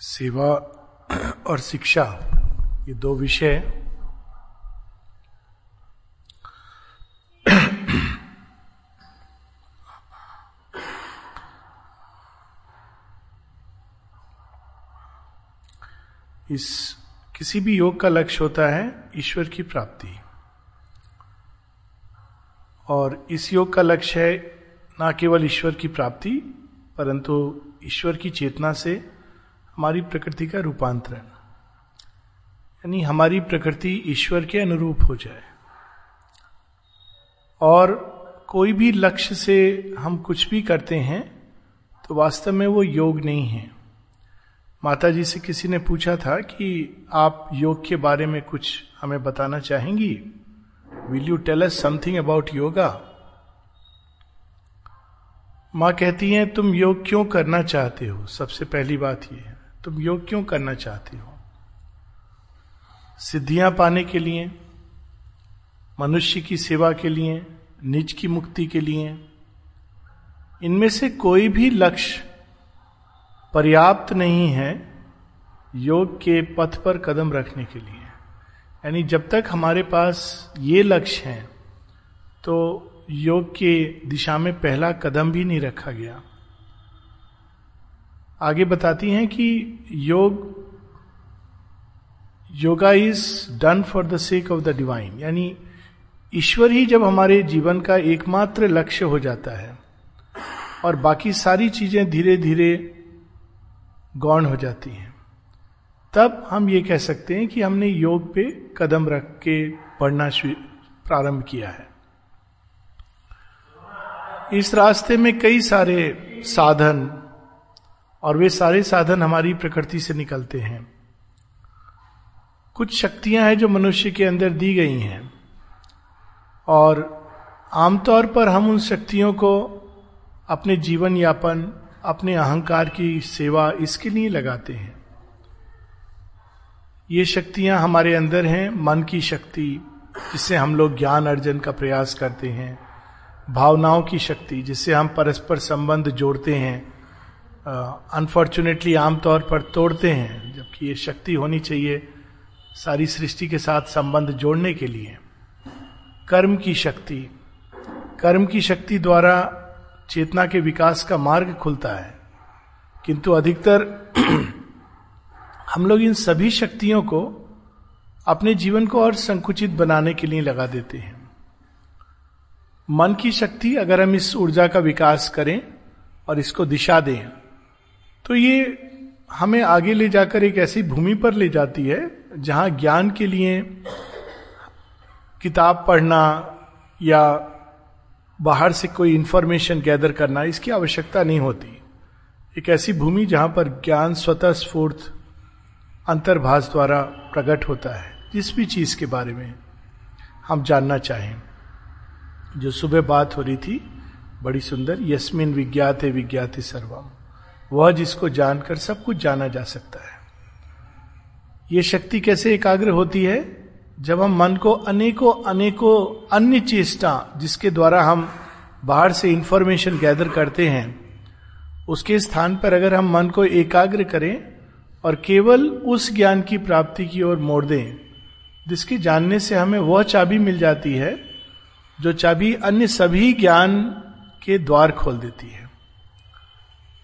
सेवा और शिक्षा, ये दो विषय इस किसी भी योग का लक्ष्य होता है ईश्वर की प्राप्ति। और इस योग का लक्ष्य है ना केवल ईश्वर की प्राप्ति, परंतु ईश्वर की चेतना से हमारी प्रकृति का रूपांतरण। यानी हमारी प्रकृति ईश्वर के अनुरूप हो जाए। और कोई भी लक्ष्य से हम कुछ भी करते हैं तो वास्तव में वो योग नहीं है। माता जी से किसी ने पूछा था कि आप योग के बारे में कुछ हमें बताना चाहेंगी? Will you tell us something about yoga माँ कहती हैं, तुम योग क्यों करना चाहते हो? सबसे पहली बात यह है। तुम योग क्यों करना चाहते हो? सिद्धियाँ पाने के लिए, मनुष्य की सेवा के लिए, निज की मुक्ति के लिए, इनमें से कोई भी लक्ष्य पर्याप्त नहीं है योग के पथ पर कदम रखने के लिए। यानी जब तक हमारे पास ये लक्ष्य है तो योग के दिशा में पहला कदम भी नहीं रखा गया। आगे बताती हैं कि योग, yoga is done for the sake of the divine यानी ईश्वर ही जब हमारे जीवन का एकमात्र लक्ष्य हो जाता है और बाकी सारी चीज़ें धीरे धीरे गौण हो जाती हैं, तब हम ये कह सकते हैं कि हमने योग पे कदम रख के पढ़ना प्रारंभ किया है। इस रास्ते में कई सारे साधन और वे सारे साधन हमारी प्रकृति से निकलते हैं। कुछ शक्तियाँ हैं जो मनुष्य के अंदर दी गई हैं। और आमतौर पर हम उन शक्तियों को अपने जीवन यापन, अपने अहंकार की सेवा इसके लिए लगाते हैं। ये शक्तियाँ हमारे अंदर हैं, मन की शक्ति, जिससे हम लोग ज्ञान अर्जन का प्रयास करते हैं, भावनाओं की शक्ति, जिससे हम परस्पर संबंध जोड़ते हैं अनफॉर्चुनेटली आमतौर पर तोड़ते हैं, जबकि ये शक्ति होनी चाहिए सारी सृष्टि के साथ संबंध जोड़ने के लिए। कर्म की शक्ति। कर्म की शक्ति द्वारा चेतना के विकास का मार्ग खुलता है। किंतु अधिकतर हम लोग इन सभी शक्तियों को अपने जीवन को और संकुचित बनाने के लिए लगा देते हैं। मन की शक्ति अगर हम इस ऊर्जा का विकास करें और इसको दिशा दें तो ये हमें आगे ले जाकर एक ऐसी भूमि पर ले जाती है, जहाँ ज्ञान के लिए किताब पढ़ना या बाहर से कोई इंफॉर्मेशन गैदर करना, इसकी आवश्यकता नहीं होती। एक ऐसी भूमि जहाँ पर ज्ञान स्वतः स्फूर्त अंतर्भाष द्वारा प्रकट होता है। जिस भी चीज़ के बारे में हम जानना चाहें। जो सुबह बात हो रही थी, बड़ी सुंदर, यस्मिन विज्ञाते विज्ञाते सर्वम। वह जिसको जानकर सब कुछ जाना जा सकता है। ये शक्ति कैसे एकाग्र होती है? जब हम मन को अनेकों अनेकों अन्य चेष्टा जिसके द्वारा हम बाहर से इंफॉर्मेशन गैदर करते हैं, उसके स्थान पर अगर हम मन को एकाग्र करें और केवल उस ज्ञान की प्राप्ति की ओर मोड़ दें, जिसके जानने से हमें वह चाबी मिल जाती है, जो चाबी अन्य सभी ज्ञान के द्वार खोल देती है।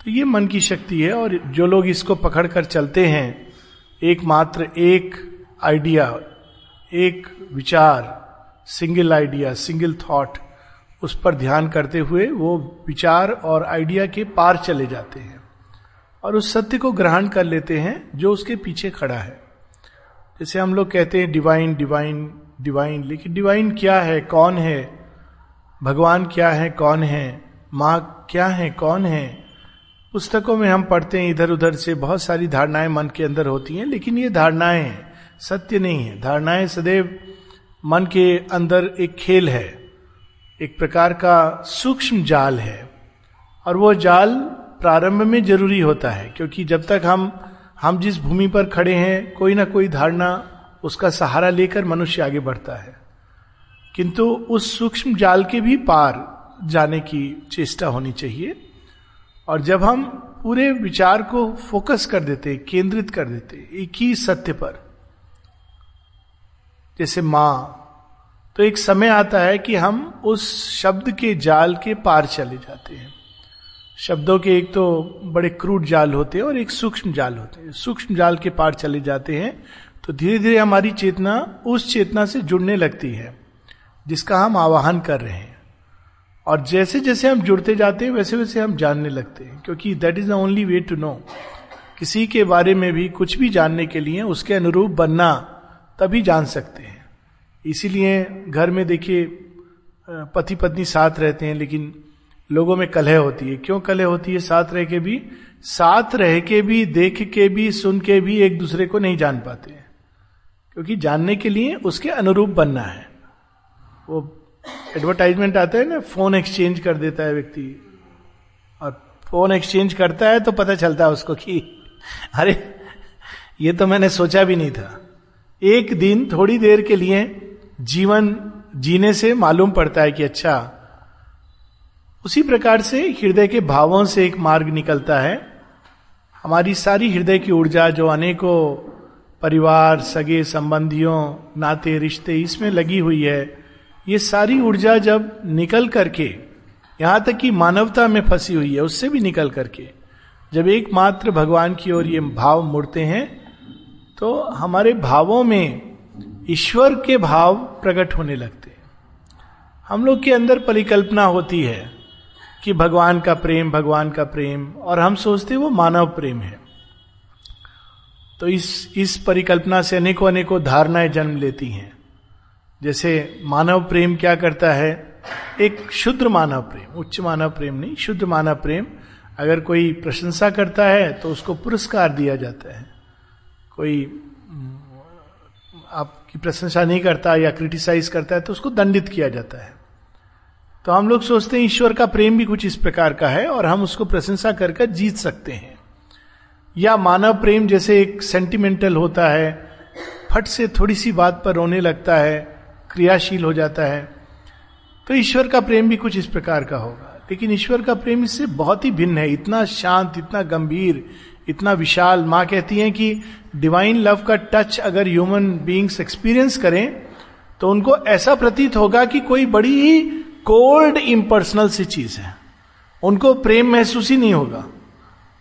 तो ये मन की शक्ति है और जो लोग इसको पकड़कर चलते हैं, एकमात्र एक आइडिया एक विचार सिंगल आइडिया सिंगल थॉट उस पर ध्यान करते हुए वो विचार और आइडिया के पार चले जाते हैं और उस सत्य को ग्रहण कर लेते हैं जो उसके पीछे खड़ा है। जैसे हम लोग कहते हैं डिवाइन डिवाइन डिवाइन लेकिन डिवाइन क्या है, कौन है, भगवान क्या है, कौन है, माँ क्या है, कौन है पुस्तकों में हम पढ़ते हैं इधर उधर से बहुत सारी धारणाएँ मन के अंदर होती हैं, लेकिन ये धारणाएँ हैं सत्य नहीं है। धारणाएँ सदैव मन के अंदर एक खेल है, एक प्रकार का सूक्ष्म जाल है, और वो जाल प्रारंभ में ज़रूरी होता है, क्योंकि जब तक हम हम जिस भूमि पर खड़े हैं, कोई ना कोई धारणा उसका सहारा लेकर मनुष्य आगे बढ़ता है। किंतु उस सूक्ष्म जाल के भी पार जाने की चेष्टा होनी चाहिए। और जब हम पूरे विचार को फोकस कर देते, केंद्रित कर देते, एक ही सत्य पर, जैसे माँ तो एक समय आता है कि हम उस शब्द के जाल के पार चले जाते हैं। शब्दों के एक तो बड़े क्रूड जाल होते हैं और एक सूक्ष्म जाल होते हैं। सूक्ष्म जाल के पार चले जाते हैं तो धीरे धीरे हमारी चेतना उस चेतना से जुड़ने लगती है, जिसका हम आवाहन कर रहे हैं। और जैसे जैसे हम जुड़ते जाते हैं, वैसे वैसे हम जानने लगते हैं, क्योंकि that is the only way to know किसी के बारे में भी कुछ भी जानने के लिए उसके अनुरूप बनना, तभी जान सकते हैं। इसीलिए घर में देखिए पति पत्नी साथ रहते हैं, लेकिन लोगों में कलह होती है। क्यों कलह होती है? साथ रह के भी, साथ रह के भी, देख के भी, सुन के भी एक दूसरे को नहीं जान पाते क्योंकि जानने के लिए उसके अनुरूप बनना है। वो एडवर्टाइजमेंट आता है ना फ़ोन एक्सचेंज कर देता है व्यक्ति। और फ़ोन एक्सचेंज करता है तो पता चलता है उसको कि, अरे, ये तो मैंने सोचा भी नहीं था। एक दिन थोड़ी देर के लिए जीवन जीने से मालूम पड़ता है कि अच्छा उसी प्रकार से हृदय के भावों से एक मार्ग निकलता है। हमारी सारी हृदय की ऊर्जा जो अनेकों परिवार, सगे, संबंधियों, नाते, रिश्ते, इसमें लगी हुई है। ये सारी ऊर्जा जब निकल करके, यहाँ तक कि मानवता में फंसी हुई है, उससे भी निकल करके, जब एकमात्र भगवान की ओर ये भाव मुड़ते हैं तो हमारे भावों में ईश्वर के भाव प्रकट होने लगते हम लोग के अंदर परिकल्पना होती है कि भगवान का प्रेम, भगवान का प्रेम, और हम सोचते वो मानव प्रेम है। तो इस इस परिकल्पना से अनेकों अनेकों धारणाएँ जन्म लेती हैं। जैसे मानव प्रेम क्या करता है? एक शुद्ध मानव प्रेम, उच्च मानव प्रेम नहीं शुद्ध मानव प्रेम, अगर कोई प्रशंसा करता है तो उसको पुरस्कार दिया जाता है। कोई आपकी प्रशंसा नहीं करता या क्रिटिसाइज करता है तो उसको दंडित किया जाता है। तो हम लोग सोचते हैं ईश्वर का प्रेम भी कुछ इस प्रकार का है और हम उसको प्रशंसा कर जीत सकते हैं। या मानव प्रेम जैसे एक सेंटिमेंटल होता है, फट से थोड़ी सी बात पर रोने लगता है क्रियाशील हो जाता है तो ईश्वर का प्रेम भी कुछ इस प्रकार का होगा। लेकिन ईश्वर का प्रेम इससे बहुत ही भिन्न है। इतना शांत, इतना गंभीर, इतना विशाल। माँ कहती है कि डिवाइन लव का टच अगर ह्यूमन बींग्स एक्सपीरियंस करें तो उनको ऐसा प्रतीत होगा कि कोई बड़ी ही कोल्ड इम्पर्सनल सी चीज़ है। उनको प्रेम महसूस ही नहीं होगा।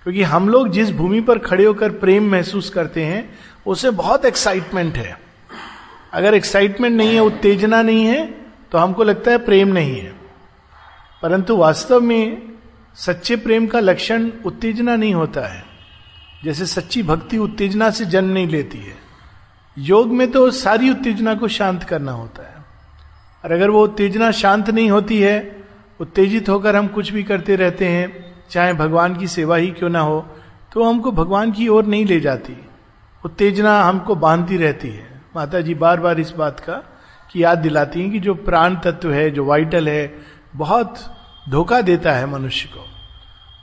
क्योंकि हम लोग जिस भूमि पर खड़े होकर प्रेम महसूस करते हैं, उसे बहुत एक्साइटमेंट है। अगर एक्साइटमेंट नहीं है, उत्तेजना नहीं है तो हमको लगता है प्रेम नहीं है। परंतु वास्तव में सच्चे प्रेम का लक्षण उत्तेजना नहीं होता है। जैसे सच्ची भक्ति उत्तेजना से जन्म नहीं लेती है। योग में तो सारी उत्तेजना को शांत करना होता है। और अगर वो उत्तेजना शांत नहीं होती है, उत्तेजित होकर हम कुछ भी करते रहते हैं, चाहे भगवान की सेवा ही क्यों ना हो तो हमको भगवान की ओर नहीं ले जाती। उत्तेजना हमको बांधती रहती है। माता जी बार बार इस बात का, की याद दिलाती हैं कि जो प्राण तत्व है, जो वाइटल है, बहुत धोखा देता है मनुष्य को।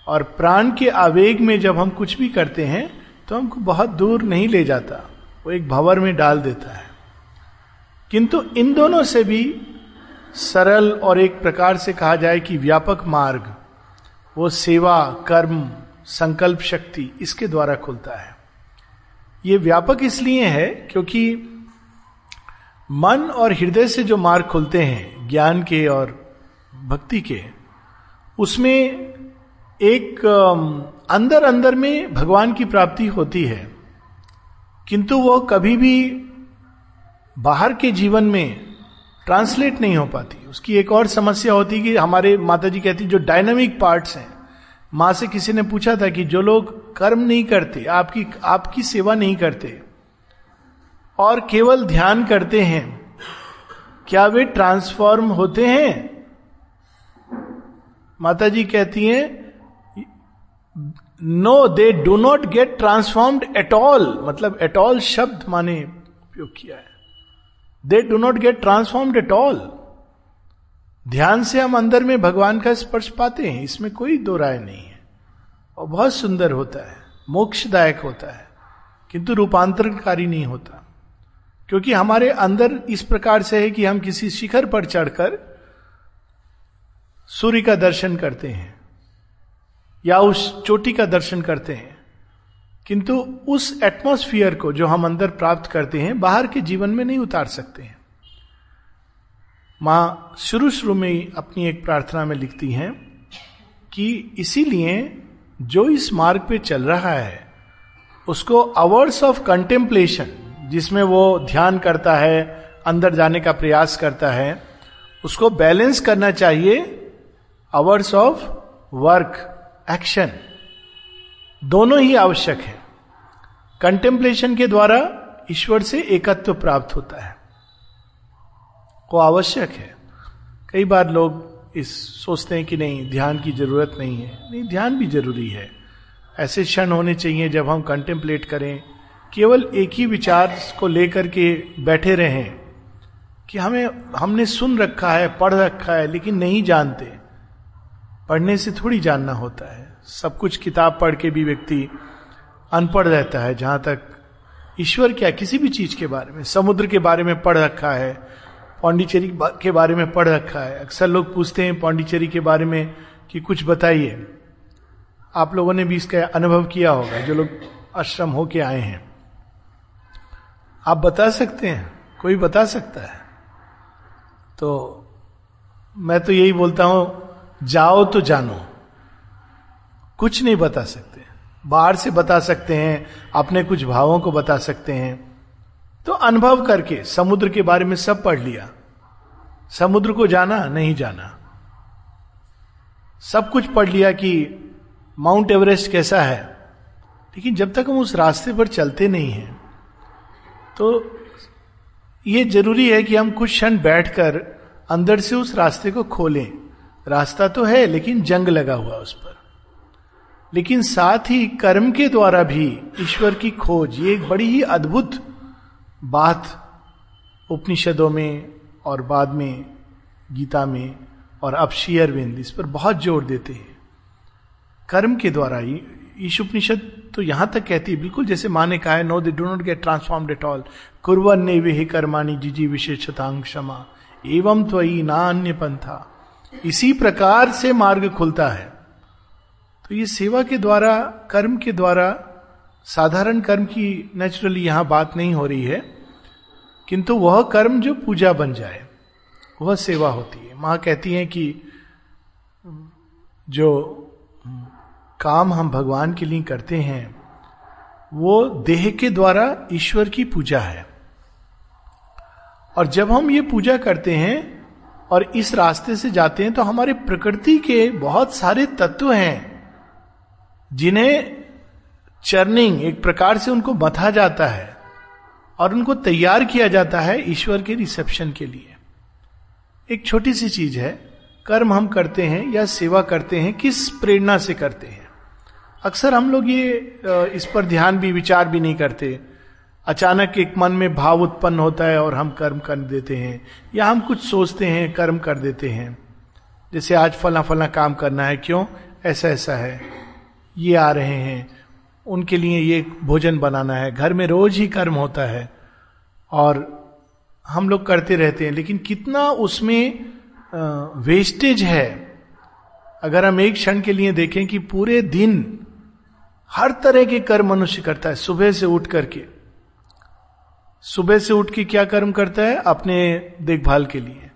और प्राण के आवेग में जब हम कुछ भी करते हैं तो हमको बहुत दूर नहीं ले जाता, वो एक भंवर में डाल देता है। किंतु इन दोनों से भी सरल और एक प्रकार से कहा जाए कि व्यापक मार्ग, वो सेवा, कर्म, संकल्प शक्ति, इसके द्वारा खुलता है। ये व्यापक इसलिए है, क्योंकि मन और हृदय से जो मार्ग खुलते हैं, ज्ञान के और भक्ति के, उसमें एक अंदर अंदर में भगवान की प्राप्ति होती है। किंतु वो कभी भी बाहर के जीवन में ट्रांसलेट नहीं हो पाती। उसकी एक और समस्या होती कि हमारे माता जी कहती, जो डायनामिक पार्ट्स हैं। माँ से किसी ने पूछा था कि जो लोग कर्म नहीं करते, आपकी आपकी सेवा नहीं करते और केवल ध्यान करते हैं। क्या वे ट्रांसफॉर्म होते हैं? माता जी कहती हैं no they do not get transformed at all मतलब एट ऑल शब्द माने उपयोग किया है। They do not get transformed at all ध्यान से हम अंदर में भगवान का स्पर्श पाते हैं, इसमें कोई दो राय नहीं है। और बहुत सुंदर होता है, मोक्षदायक होता है, किंतु रूपांतरकारी नहीं होता। क्योंकि हमारे अंदर इस प्रकार से है कि हम किसी शिखर पर चढ़कर सूर्य का दर्शन करते हैं, या उस चोटी का दर्शन करते हैं। किंतु उस एटमोस्फियर को जो हम अंदर प्राप्त करते हैं, बाहर के जीवन में नहीं उतार सकते हैं। माँ शुरू शुरू में अपनी एक प्रार्थना में लिखती हैं कि इसीलिए जो इस मार्ग पे चल रहा है, उसको अवर्स ऑफ़ कंटेम्पलेशन जिसमें वो ध्यान करता है, अंदर जाने का प्रयास करता है, उसको बैलेंस करना चाहिए आवर्स ऑफ़ वर्क एक्शन दोनों ही आवश्यक है। कंटेम्पलेशन के द्वारा ईश्वर से एकत्व प्राप्त होता है। वो आवश्यक है। कई बार लोग इस सोचते हैं कि नहीं, ध्यान की ज़रूरत नहीं है। नहीं, ध्यान भी ज़रूरी है। ऐसे क्षण होने चाहिए जब हम कंटेम्पलेट करें केवल एक ही विचार को लेकर के बैठे रहें कि हमें, हमने सुन रखा है, पढ़ रखा है, लेकिन नहीं जानते। पढ़ने से थोड़ी जानना होता है। सब कुछ किताब पढ़ के भी व्यक्ति अनपढ़ रहता है, जहाँ तक ईश्वर क्या किसी भी चीज़ के बारे में, समुद्र के बारे में पढ़ रखा है, पौंडीचेरी के बारे में पढ़ रखा है। अक्सर लोग पूछते हैं पौंडीचेरी के बारे में कि कुछ बताइए। आप लोगों ने भी इसका अनुभव किया होगा, जो लोग आश्रम होके आए हैं। आप बता सकते हैं, कोई बता सकता है। तो मैं तो यही बोलता हूँ, जाओ तो जानो। कुछ नहीं बता सकते। बाहर से बता सकते हैं, अपने कुछ भावों को बता सकते हैं। तो अनुभव करके, समुद्र के बारे में सब पढ़ लिया। समुद्र को जाना, नहीं जाना। सब कुछ पढ़ लिया कि माउंट एवरेस्ट कैसा है। लेकिन जब तक हम उस रास्ते पर चलते नहीं हैं तो ये ज़रूरी है कि हम कुछ क्षण बैठकर अंदर से उस रास्ते को खोलें। रास्ता तो है, लेकिन जंग लगा हुआ उस पर। लेकिन साथ ही कर्म के द्वारा भी ईश्वर की खोज, ये एक बड़ी ही अद्भुत बात उपनिषदों में और बाद में, गीता में और अब शेयरविंद इस पर बहुत ज़ोर देते हैं। कर्म के द्वारा ही ईश उपनिषद तो यहाँ तक कहती है, बिल्कुल जैसे माँ ने कहा है no they do not get transformed at all कुरवन ने वे कर्माणी जिजी विशेषतांग क्षमा। एवं त्वयी ना अन्य पंथा इसी प्रकार से मार्ग खुलता है। तो ये सेवा के द्वारा, कर्म के द्वारा, साधारण कर्म की नेचुरली यहाँ बात नहीं हो रही है, किंतु वह कर्म जो पूजा बन जाए, वह सेवा होती है। माँ कहती है कि जो काम हम भगवान के लिए करते हैं, वो देह के द्वारा ईश्वर की पूजा है। और जब हम ये पूजा करते हैं और इस रास्ते से जाते हैं तो हमारे प्रकृति के बहुत सारे तत्व हैं, जिन्हें चर्निंग एक प्रकार से उनको बथा जाता है और उनको तैयार किया जाता है ईश्वर के रिसेप्शन के लिए। एक छोटी सी चीज़ है, कर्म हम करते हैं या सेवा करते हैं, किस प्रेरणा से करते हैं? अक्सर हम लोग ये इस पर ध्यान भी, विचार भी नहीं करते। अचानक एक मन में भाव उत्पन्न होता है और हम कर्म कर देते हैं, या हम कुछ सोचते हैं, कर्म कर देते हैं। जैसे आज फला फला काम करना है, क्यों? ऐसा ऐसा है। ये आ रहे हैं। उनके लिए ये भोजन बनाना है। घर में रोज ही कर्म होता है। और हम लोग करते रहते हैं, लेकिन कितना उसमें वेस्टेज है। अगर हम एक क्षण के लिए देखें कि पूरे दिन हर तरह के कर्म मनुष्य करता है, सुबह से उठ करके। सुबह से उठ के क्या कर्म करता है? अपने देखभाल के लिए।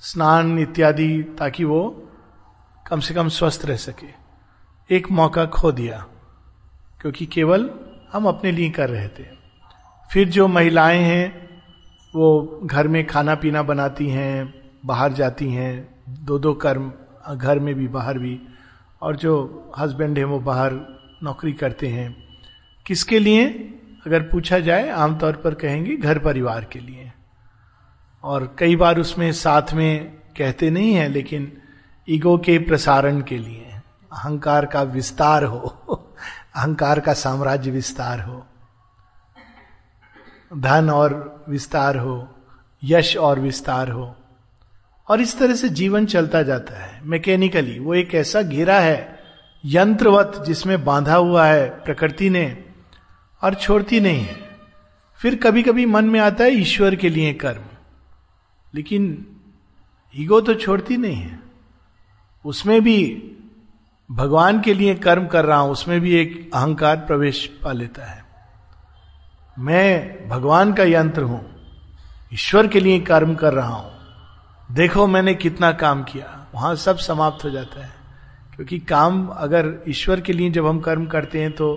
स्नान इत्यादि, ताकि वो कम से कम स्वस्थ रह सके। एक मौका खो दिया, क्योंकि केवल हम अपने लिए कर रहे थे। फिर जो महिलाएँ हैं, वो घर में खाना पीना बनाती हैं, बाहर जाती हैं दो दो कर्म, घर में भी, बाहर भी, और जो हस्बैंड है, वो बाहर नौकरी करते हैं। किसके लिए? अगर पूछा जाए, आमतौर पर कहेंगे घर परिवार के लिए। और कई बार उसमें साथ में कहते नहीं है, लेकिन ईगो के प्रसारण के लिए, अहंकार का विस्तार हो, अहंकार का साम्राज्य विस्तार हो, धन और विस्तार हो, यश और विस्तार हो, और इस तरह से जीवन चलता जाता है। मैकेनिकली वो एक ऐसा घेरा है यंत्रवत जिसमें बांधा हुआ है प्रकृति ने और छोड़ती नहीं है। फिर कभी कभी मन में आता है ईश्वर के लिए कर्म। लेकिन ईगो तो छोड़ती नहीं है। उसमें भी भगवान के लिए कर्म कर रहा हूँ, उसमें भी एक अहंकार प्रवेश पा लेता है। मैं भगवान का यंत्र हूँ, ईश्वर के लिए कर्म कर रहा हूँ। देखो मैंने कितना काम किया, वहाँ सब समाप्त हो जाता है। क्योंकि काम अगर ईश्वर के लिए जब हम कर्म करते हैं तो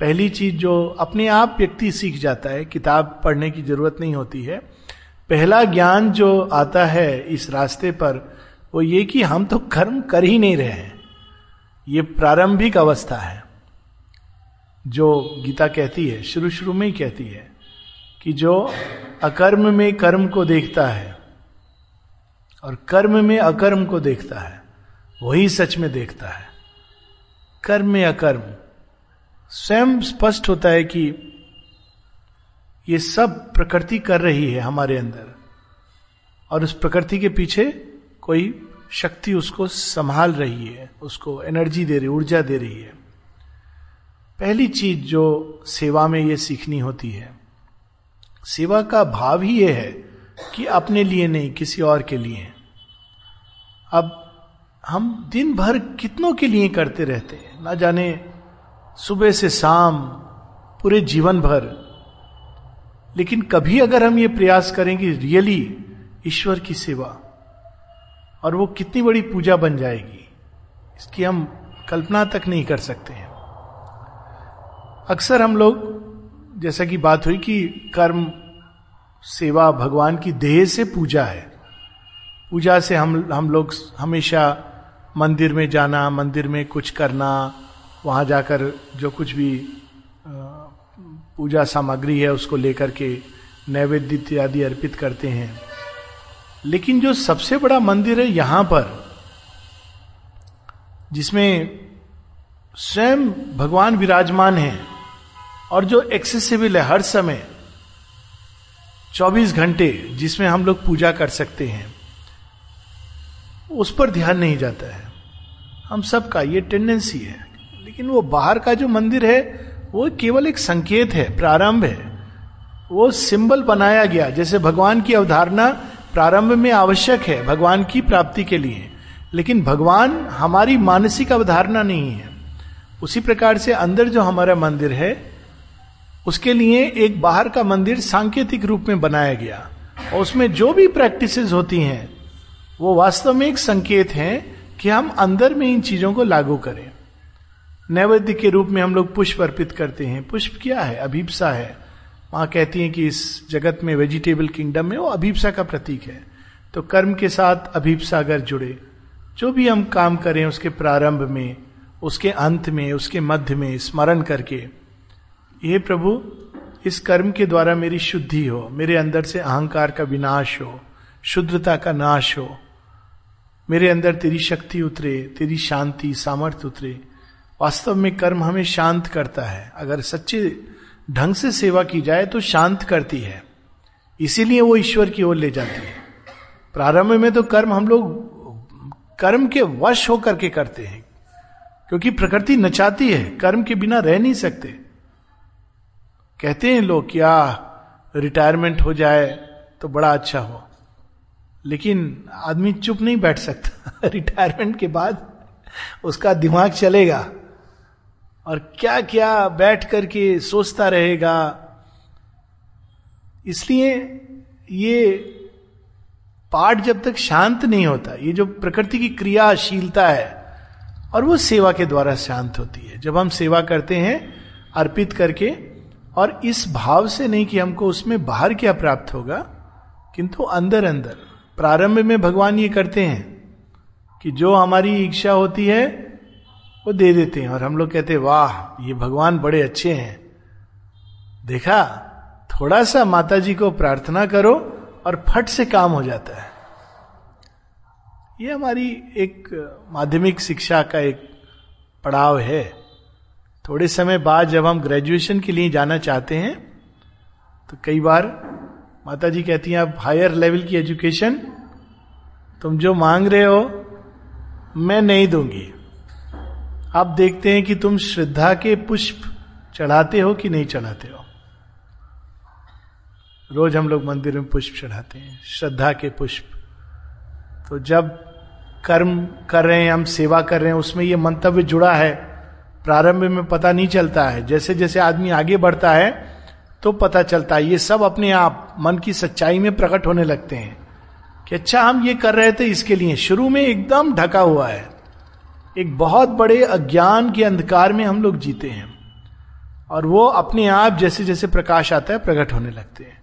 पहली चीज़ जो अपने आप व्यक्ति सीख जाता है, किताब पढ़ने की ज़रूरत नहीं होती है। पहला ज्ञान जो आता है इस रास्ते पर, वो ये कि हम तो कर्म कर ही नहीं रहे हैं। ये प्रारंभिक अवस्था है, जो गीता कहती है, शुरू शुरू में ही कहती है, कि जो अकर्म में कर्म को देखता है, और कर्म में अकर्म को देखता है वही सच में देखता है। कर्म में अकर्म। स्वयं स्पष्ट होता है कि ये सब प्रकृति कर रही है हमारे अंदर। और उस प्रकृति के पीछे कोई शक्ति उसको संभाल रही है, उसको एनर्जी दे रही ऊर्जा दे रही है। पहली चीज़ जो सेवा में ये सीखनी होती है, सेवा का भाव ही ये है कि अपने लिए नहीं, किसी और के लिए। अब हम दिन भर कितनों के लिए करते रहते हैं? ना जाने सुबह से शाम, पूरे जीवन भर। लेकिन कभी अगर हम ये प्रयास करें कि रियली ईश्वर की सेवा और वो कितनी बड़ी पूजा बन जाएगी, इसकी हम कल्पना तक नहीं कर सकते हैं। अक्सर हम लोग, जैसा कि बात हुई कि कर्म, सेवा, भगवान की देह से पूजा है। पूजा से हम हम लोग हमेशा मंदिर में जाना, मंदिर में कुछ करना, वहाँ जाकर जो कुछ भी पूजा सामग्री है उसको लेकर के नैवेद्य इत्यादि अर्पित करते हैं। लेकिन जो सबसे बड़ा मंदिर है यहाँ पर, जिसमें स्वयं भगवान विराजमान है और जो एक्सेसिबल है हर समय 24 घंटे जिसमें हम लोग पूजा कर सकते हैं। उस पर ध्यान नहीं जाता है। हम सबका ये टेंडेंसी है। लेकिन वो बाहर का जो मंदिर है, वो केवल एक संकेत है, प्रारंभ है। वो सिंबल बनाया गया, जैसे भगवान की अवधारणा प्रारंभ में आवश्यक है, भगवान की प्राप्ति के लिए। लेकिन भगवान हमारी मानसिक अवधारणा नहीं है। उसी प्रकार से अंदर जो हमारा मंदिर है, उसके लिए एक बाहर का मंदिर सांकेतिक रूप में बनाया गया। और उसमें जो भी प्रैक्टिसेस होती हैं वो वास्तव में एक संकेत है कि हम अंदर में इन चीज़ों को लागू करें। नैवेद्य के रूप में हम लोग पुष्प अर्पित करते हैं। पुष्प क्या है? अभिप्सा है। वहाँ कहती हैं कि इस जगत में वेजिटेबल किंगडम में वो अभिप्सा का प्रतीक है। तो कर्म के साथ अभिप्सा अगर जुड़े, जो भी हम काम करें उसके प्रारंभ में, उसके अंत में, उसके मध्य में, स्मरण करके ये प्रभु, इस कर्म के द्वारा मेरी शुद्धि हो, मेरे अंदर से अहंकार का विनाश हो, शुद्धता का नाश हो मेरे अंदर तेरी शक्ति उतरे, तेरी शांति, सामर्थ्य उतरे। वास्तव में कर्म हमें शांत करता है। अगर सच्चे ढंग से सेवा की जाए तो शांत करती है। इसीलिए वो ईश्वर की ओर ले जाती है। प्रारंभ में तो कर्म हम लोग, कर्म के वश होकर के करते हैं। क्योंकि प्रकृति नचाती है, कर्म के बिना रह नहीं सकते। कहते हैं लोग क्या रिटायरमेंट हो जाए तो बड़ा अच्छा हो। लेकिन आदमी चुप नहीं बैठ सकता। रिटायरमेंट के बाद उसका दिमाग चलेगा। और क्या क्या बैठ करके सोचता रहेगा। इसलिए ये पाठ जब तक शांत नहीं होता, ये जो प्रकृति की क्रियाशीलता है, और वो सेवा के द्वारा शांत होती है। जब हम सेवा करते हैं, अर्पित करके, और इस भाव से नहीं कि हमको उसमें बाहर क्या प्राप्त होगा, किंतु अंदर अंदर प्रारंभ में भगवान ये करते हैं कि जो हमारी इच्छा होती है, वो दे देते हैं। और हम लोग कहते हैं, वाह, ये भगवान बड़े अच्छे हैं। देखा थोड़ा सा माता जी को प्रार्थना करो और फट से काम हो जाता है। ये हमारी एक माध्यमिक शिक्षा का एक पड़ाव है। थोड़े समय बाद जब हम ग्रेजुएशन के लिए जाना चाहते हैं तो कई बार माता जी कहती हैं, आप हायर लेवल की एजुकेशन तुम जो मांग रहे हो, मैं नहीं दूँगी। आप देखते हैं कि तुम श्रद्धा के पुष्प चढ़ाते हो कि नहीं चढ़ाते हो? रोज हम लोग मंदिर में पुष्प चढ़ाते हैं, श्रद्धा के पुष्प। तो जब कर्म कर रहे हैं, हम सेवा कर रहे हैं, उसमें ये मंतव्य जुड़ा है, प्रारंभ में पता नहीं चलता है। जैसे जैसे आदमी आगे बढ़ता है तो पता चलता है, ये सब अपने आप मन की सच्चाई में प्रकट होने लगते हैं कि अच्छा हम ये कर रहे थे इसके लिए। शुरू में एकदम ढका हुआ है। एक बहुत बड़े अज्ञान के अंधकार में हम लोग जीते हैं और वो अपने आप जैसे जैसे प्रकाश आता है, प्रकट होने लगते हैं।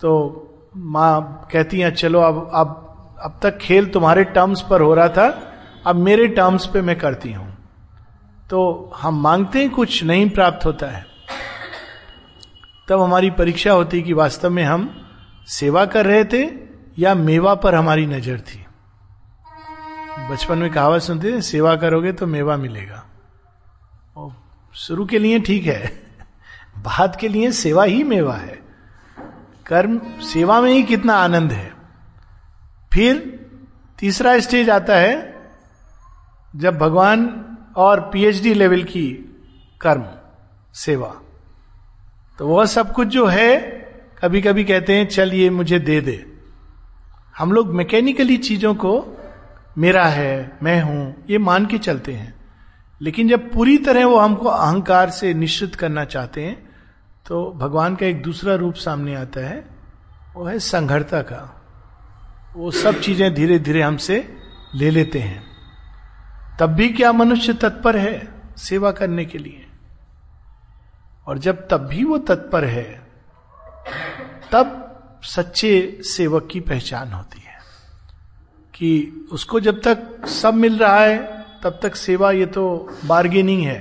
तो माँ कहती हैं, चलो अब अब अब तक खेल तुम्हारे टर्म्स पर हो रहा था, अब मेरे टर्म्स पे मैं करती हूँ। तो हम मांगते हैं कुछ नहीं प्राप्त होता है। तब हमारी परीक्षा होती कि वास्तव में हम सेवा कर रहे थे या मेवा पर हमारी नज़र थी। बचपन में कहावत सुनते थे सेवा करोगे तो मेवा मिलेगा। शुरू के लिए ठीक है, बाद के लिए सेवा ही मेवा है। कर्म, सेवा में ही कितना आनंद है। फिर तीसरा स्टेज आता है, जब भगवान और पीएचडी लेवल की कर्म, सेवा। तो वह सब कुछ जो है कभी कभी कहते हैं, चल ये मुझे दे दे। हम लोग मैकेनिकली चीज़ों को, मेरा है, मैं हूँ, ये मान के चलते हैं। लेकिन जब पूरी तरह वो हमको अहंकार से निश्चित करना चाहते हैं तो भगवान का एक दूसरा रूप सामने आता है, वो है संघर्ता का। वो सब चीज़ें धीरे धीरे हमसे ले लेते हैं। तब भी क्या मनुष्य तत्पर है सेवा करने के लिए? और जब तब भी वो तत्पर है, तब सच्चे सेवक की पहचान होती है कि उसको जब तक सब मिल रहा है, तब तक सेवा ये तो बार्गेनिंग है।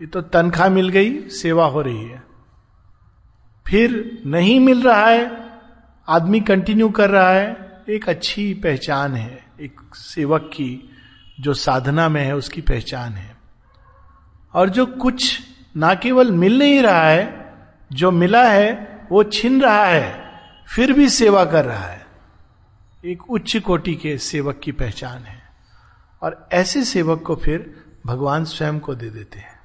ये तो तनख्वाह मिल गई, सेवा हो रही है। फिर नहीं मिल रहा है, आदमी कंटिन्यू कर रहा है, एक अच्छी पहचान है, एक सेवक की जो साधना में है, उसकी पहचान है। और जो कुछ ना केवल मिल नहीं रहा है, जो मिला है, वो छिन रहा है, फिर भी सेवा कर रहा है। एक उच्च कोटि के सेवक की पहचान है। और ऐसे सेवक को फिर भगवान स्वयं को दे देते हैं।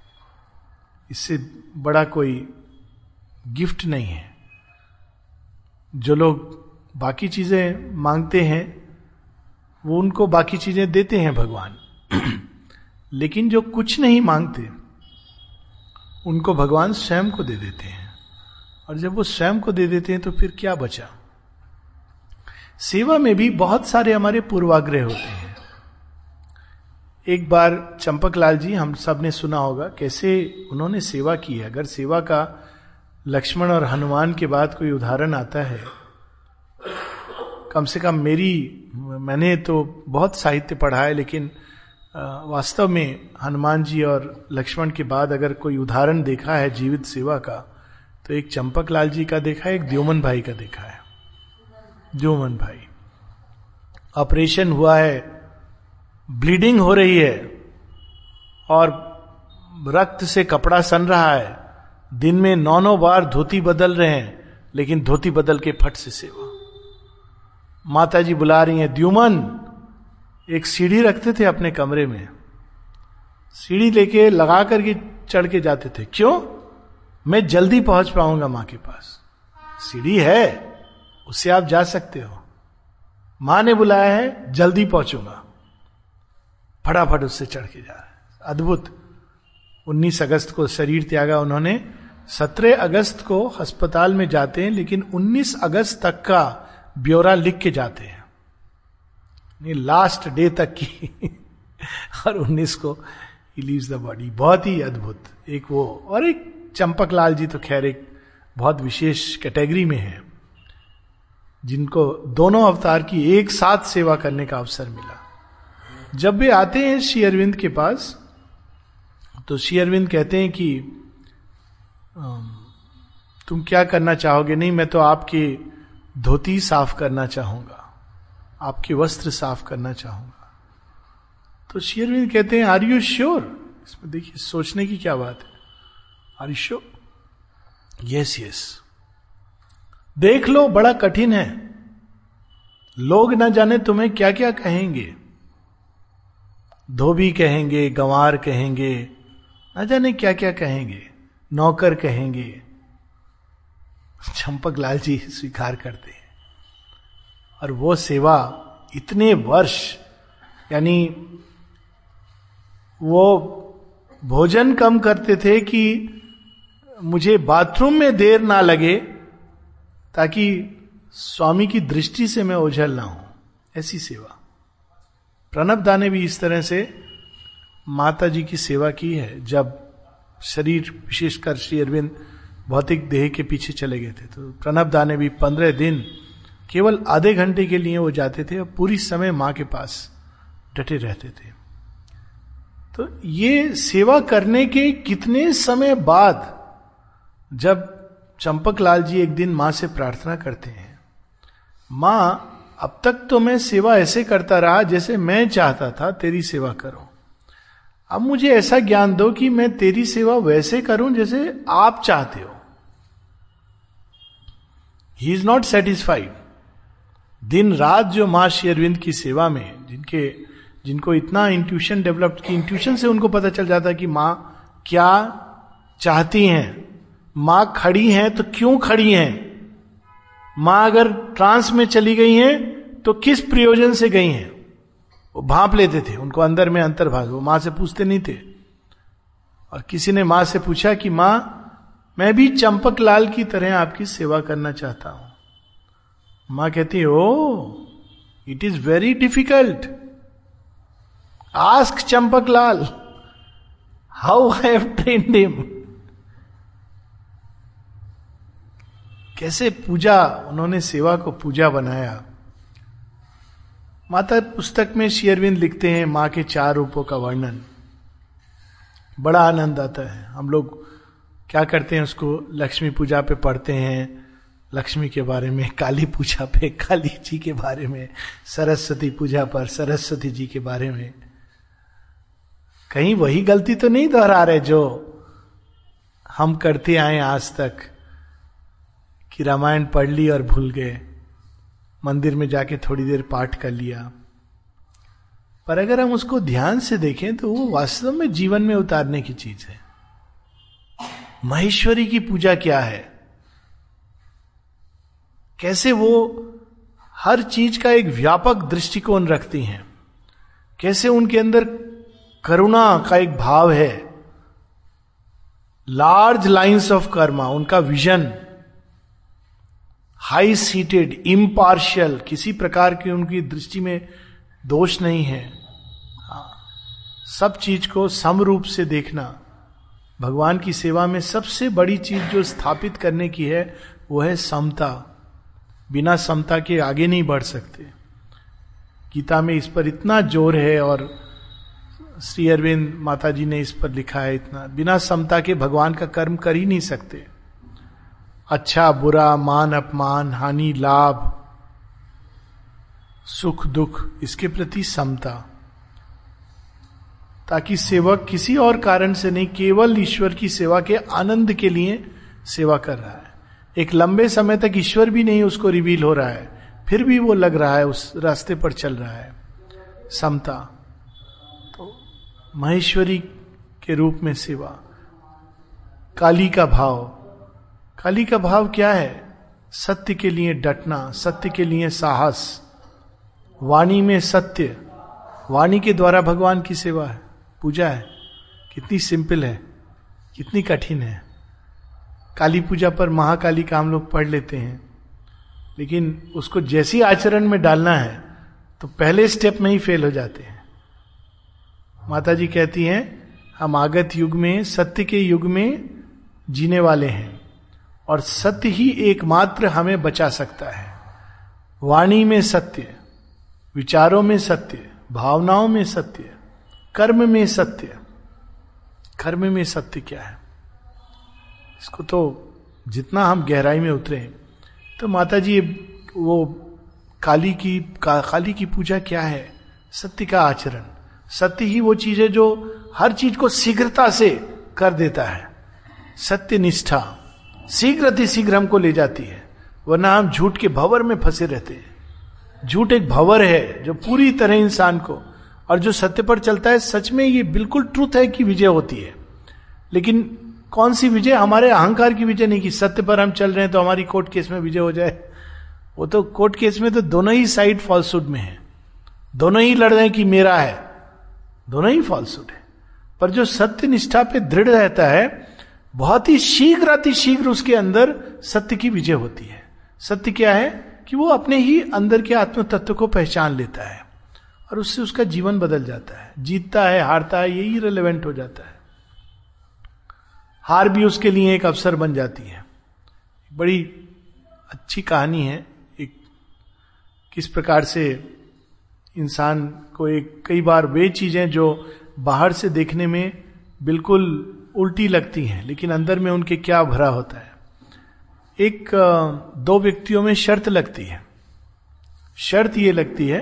इससे बड़ा कोई गिफ्ट नहीं है। जो लोग बाकी चीज़ें मांगते हैं, वो उनको बाकी चीज़ें देते हैं भगवान। लेकिन जो कुछ नहीं मांगते उनको भगवान स्वयं को दे देते हैं। और जब वो स्वयं को दे देते हैं तो फिर क्या बचा? सेवा में भी बहुत सारे हमारे पूर्वाग्रह होते हैं। एक बार चंपक जी, हम सबने सुना होगा, कैसे उन्होंने सेवा की है। अगर सेवा का लक्ष्मण और हनुमान के बाद कोई उदाहरण आता है, कम से कम मेरी, मैंने तो बहुत साहित्य पढ़ा है, लेकिन वास्तव में हनुमान जी और लक्ष्मण के बाद अगर कोई उदाहरण देखा है जीवित सेवा का तो एक चंपक लाल जी का देखा है, एक द्योमन भाई का देखा है। द्योमन भाई। ऑपरेशन हुआ है, ब्लीडिंग हो रही है, और रक्त से कपड़ा सन रहा है। दिन में नौ नौ बार धोती बदल रहे हैं, लेकिन धोती बदल के फट से सेवा। माता जी बुला रही हैं, द्युमन एक सीढ़ी रखते थे अपने कमरे में। सीढ़ी लेके लगा करके चढ़ के जाते थे। क्यों? मैं जल्दी पहुँच पाऊँगा माँ के पास। सीढ़ी है उससे आप जा सकते हो। माँ ने बुलाया है, जल्दी पहुंचूँगा। फटाफट उससे चढ़ के जा रहा है। अद्भुत। 19 अगस्त को शरीर त्यागा उन्होंने। 17 अगस्त को अस्पताल में जाते हैं, लेकिन 19 अगस्त तक का ब्यौरा लिख के जाते हैं। लास्ट डे तक की। और 19 को लीव्स द बॉडी बहुत ही अद्भुत। एक वो, और एक चंपक लाल जी तो खैर एक बहुत विशेष कैटेगरी में है, जिनको दोनों अवतार की एक साथ सेवा करने का अवसर मिला। जब वे आते हैं श्री अरविंद के पास तो श्री अरविंद कहते हैं कि तुम क्या करना चाहोगे? नहीं, मैं तो आपकी धोती साफ़ करना चाहूँगा। आपके वस्त्र साफ़ करना चाहूँगा। तो शेयरविंद कहते हैं आर यू श्योर इसमें देखिए, सोचने की क्या बात है? Are you sure yes yes देख लो, बड़ा कठिन है। लोग ना जाने तुम्हें क्या क्या कहेंगे। धोबी कहेंगे, गंवार कहेंगे, ना जाने क्या क्या कहेंगे, नौकर कहेंगे। चंपक लाल जी स्वीकार करते और वो सेवा इतने वर्ष, यानी वो भोजन कम करते थे कि मुझे बाथरूम में देर ना लगे ताकि स्वामी की दृष्टि से मैं ओझल ना हूँ। ऐसी सेवा। प्रणब दा ने भी इस तरह से माता जी की सेवा की है, जब शरीर विशेषकर श्री अरविंद भौतिक देह के पीछे चले गए थे। तो प्रणब दा ने भी पंद्रह दिन केवल आधे घंटे के लिए वो जाते थे और पूरी समय माँ के पास डटे रहते थे। तो ये सेवा करने के कितने समय बाद जब चंपक लाल जी एक दिन माँ से प्रार्थना करते हैं, माँ, अब तक तो मैं सेवा ऐसे करता रहा जैसे मैं चाहता था, तेरी सेवा करो। अब मुझे ऐसा ज्ञान दो कि मैं तेरी सेवा वैसे करूँ जैसे आप चाहते हो। ही इज़ नॉट सेटिस्फाइड दिन रात जो माँ शेरविंद की सेवा में जिनके, जिनको इतना इंट्यूशन डेवलप की इंट्यूशन से उनको पता चल जाता है कि माँ क्या चाहती हैं। माँ खड़ी हैं तो क्यों खड़ी हैं? माँ अगर ट्रांस में चली गई हैं तो किस प्रयोजन से गई हैं? वो भाप लेते थे, उनको अंदर में अंतर्भाग वो माँ से पूछते नहीं थे। और किसी ने माँ से पूछा कि माँ, मैं भी चंपक लाल की तरह आपकी सेवा करना चाहता हूँ। माँ कहती ओ it is very difficult ask Champak Lal how have trained him कैसे पूजा, उन्होंने सेवा को पूजा बनाया। माता पुस्तक में शेयरविंद लिखते हैं, माँ के चार रूपों का वर्णन। बड़ा आनंद आता है। हम लोग क्या करते हैं, उसको लक्ष्मी पूजा पे पढ़ते हैं। लक्ष्मी के बारे में, काली पूजा पे, काली जी के बारे में, सरस्वती पूजा पर, सरस्वती जी के बारे में। कहीं वही गलती तो नहीं दोहरा रहे जो हम करते आए आज तक, कि रामायण पढ़ ली और भूल गए, मंदिर में जाके थोड़ी देर पाठ कर लिया। पर अगर हम उसको ध्यान से देखें तो वो वास्तव में जीवन में उतारने की चीज़ है। महेश्वरी की पूजा क्या है? कैसे वो हर चीज़ का एक व्यापक दृष्टिकोण रखती हैं? कैसे उनके अंदर करुणा का एक भाव है? लार्ज लाइंस ऑफ़ कर्मा उनका विजन हाई सीटेड इम्पार्शियल किसी प्रकार की उनकी दृष्टि में दोष नहीं है। हाँ, सब चीज़ को समरूप से देखना भगवान की सेवा में सबसे बड़ी चीज़ जो स्थापित करने की है वो है समता। बिना समता के आगे नहीं बढ़ सकते। गीता में इस पर इतना ज़ोर है और श्री अरविंद माता जी ने इस पर लिखा है इतना। बिना समता के भगवान का कर्म कर ही नहीं सकते। अच्छा बुरा, मान, अपमान, हानि, लाभ, सुख, दुख, इसके प्रति समता। ताकि सेवक किसी और कारण से नहीं, केवल ईश्वर की सेवा के आनंद के लिए सेवा कर रहा है। एक लंबे समय तक ईश्वर भी नहीं उसको रिवील हो रहा है, फिर भी वो लग रहा है, उस रास्ते पर चल रहा है। समता तो महेश्वरी के रूप में सेवा, काली का भाव। काली का भाव क्या है? सत्य के लिए डटना, सत्य के लिए साहस। वाणी में सत्य, वाणी के द्वारा भगवान की सेवा है। पूजा है, कितनी सिंपल है, कितनी कठिन है। काली पूजा पर महाकाली का हम लोग पढ़ लेते हैं। लेकिन उसको जैसी आचरण में डालना है तो पहले स्टेप में ही फेल हो जाते हैं। माता जी कहती हैं, हम आगत युग में, सत्य के युग में जीने वाले हैं, और सत्य ही एकमात्र हमें बचा सकता है। वाणी में सत्य, विचारों में सत्य, भावनाओं में सत्य, कर्म में सत्य। कर्म में सत्य क्या है? इसको तो जितना हम गहराई में उतरे तो माता जी वो काली की का, काली की पूजा क्या है? सत्य का आचरण। सत्य ही वो चीज़ है जो हर चीज़ को शीघ्रता से कर देता है। सत्य निष्ठा शीघ्र अति शीघ्र हमको ले जाती है वरना हम झूठ के भवर में फंसे रहते हैं। झूठ एक भवर है जो पूरी तरह इंसान को और जो सत्य पर चलता है सच में ये बिल्कुल ट्रूथ है कि विजय होती है। लेकिन कौन सी विजय? हमारे अहंकार की विजय नहीं की। सत्य पर हम चल रहे हैं तो हमारी कोर्ट केस में विजय हो जाए। वो तो कोर्ट केस में तो दोनों ही साइड फॉल्सूड में है। दोनों ही लड़ रहे हैं कि मेरा है। दोनों ही फॉल्सूट है। पर जो सत्य निष्ठा पे दृढ़ रहता है, बहुत ही शीघ्र अति शीघ्र उसके अंदर सत्य की विजय होती है। सत्य क्या है? कि वो अपने ही अंदर के आत्म तत्व को पहचान लेता है और उससे उसका जीवन बदल जाता है। जीतता है, हारता है, यही रिलेवेंट हो जाता है। हार भी उसके लिए एक अवसर बन जाती है। बड़ी अच्छी कहानी है। एक किस प्रकार से इंसान को एक कई बार वे चीज़ें जो बाहर से देखने में बिल्कुल उल्टी लगती हैं, लेकिन अंदर में उनके क्या भरा होता है। एक दो व्यक्तियों में शर्त लगती है। शर्त ये लगती है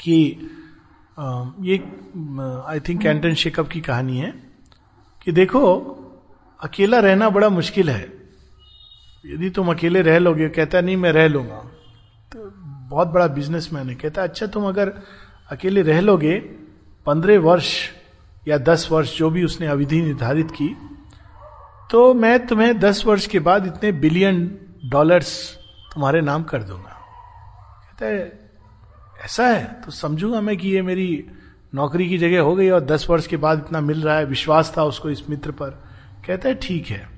कि ये आई थिंक एंटन शेकअप की कहानी है। कि देखो, अकेला रहना बड़ा मुश्किल है। यदि तुम अकेले रह लोगे, कहता नहीं, मैं रह लूँगा। तो बहुत बड़ा बिजनेसमैन है। कहता अच्छा तुम अगर अकेले रह लोगे, पंद्रह वर्ष या दस वर्ष जो भी उसने अविधि निर्धारित की तो मैं तुम्हें दस वर्ष के बाद इतने बिलियन डॉलर्स तुम्हारे नाम कर दूँगा। कहता है, ऐसा है? तो समझूँगा मैं कि ये मेरी नौकरी की जगह हो गई और दस वर्ष के बाद इतना मिल रहा है, विश्वास था उसको इस मित्र पर। कहता है, ठीक है।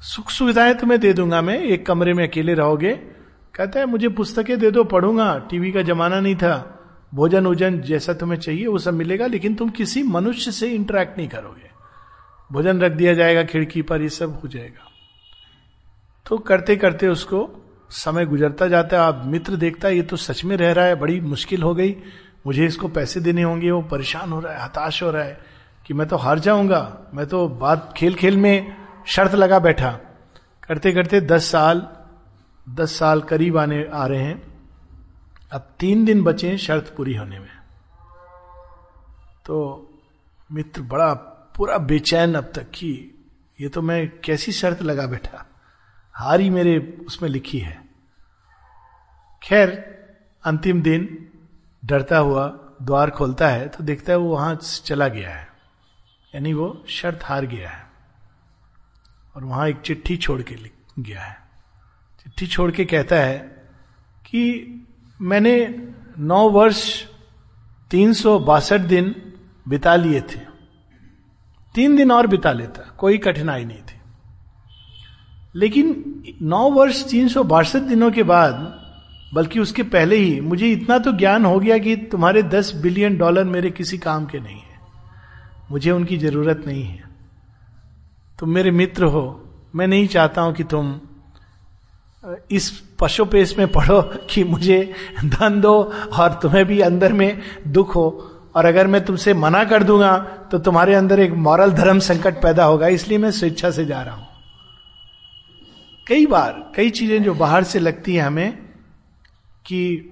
सुख सुविधाएँ तुम्हें दे दूँगा मैं, एक कमरे में अकेले रहोगे। कहता है, मुझे पुस्तकें दे दो, पढ़ूँगा। टीवी का जमाना नहीं था। भोजन उजन जैसा तुम्हें चाहिए, वो सब मिलेगा, लेकिन तुम किसी मनुष्य से इंटरेक्ट नहीं करोगे। भोजन रख दिया जाएगा, खिड़की पर, ये सब हो जाएगा। तो करते करते उसको समय गुजरता जाता है। आप मित्र देखता है ये तो सच में रह रहा है, बड़ी मुश्किल हो गई। मुझे इसको पैसे देने होंगे, वो परेशान हो रहा है, हताश हो रहा है कि मैं तो हार जाऊँगा, मैं तो बात खेल खेल में शर्त लगा बैठा। करते करते दस साल दस साल करीब आने, आ रहे हैं। अब तीन दिन बचे शर्त पूरी होने में। तो मित्र, बड़ा, पूरा बेचैन अब तक कि ये तो मैं कैसी शर्त लगा बैठा? हार मेरे उसमें लिखी है। खैर, अंतिम दिन डरता हुआ द्वार खोलता है तो देखता है वो वहाँ चला गया है। यानी वो शर्त हार गया है। और वहाँ एक चिट्ठी छोड़ के गया है। चिट्ठी छोड़ के कहता है कि मैंने नौ वर्ष तीन सौ बासठ दिन बिता लिए थे। तीन दिन और बिता लेता, कोई कठिनाई नहीं थी। लेकिन नौ वर्ष तीन सौ बासठ दिनों के बाद बल्कि उसके पहले ही मुझे इतना तो ज्ञान हो गया कि तुम्हारे दस बिलियन डॉलर मेरे किसी काम के नहीं है। मुझे उनकी ज़रूरत नहीं है। तुम मेरे मित्र हो। मैं नहीं चाहता हूँ कि तुम इस पशुपेश में पढ़ो कि मुझे धन दो और तुम्हें भी अंदर में दुख हो। और अगर मैं तुमसे मना कर दूँगा तो तुम्हारे अंदर एक मॉरल धर्म संकट पैदा होगा, इसलिए मैं स्वेच्छा से जा रहा हूँ। कई बार, कई चीज़ें जो बाहर से लगती है हमें कि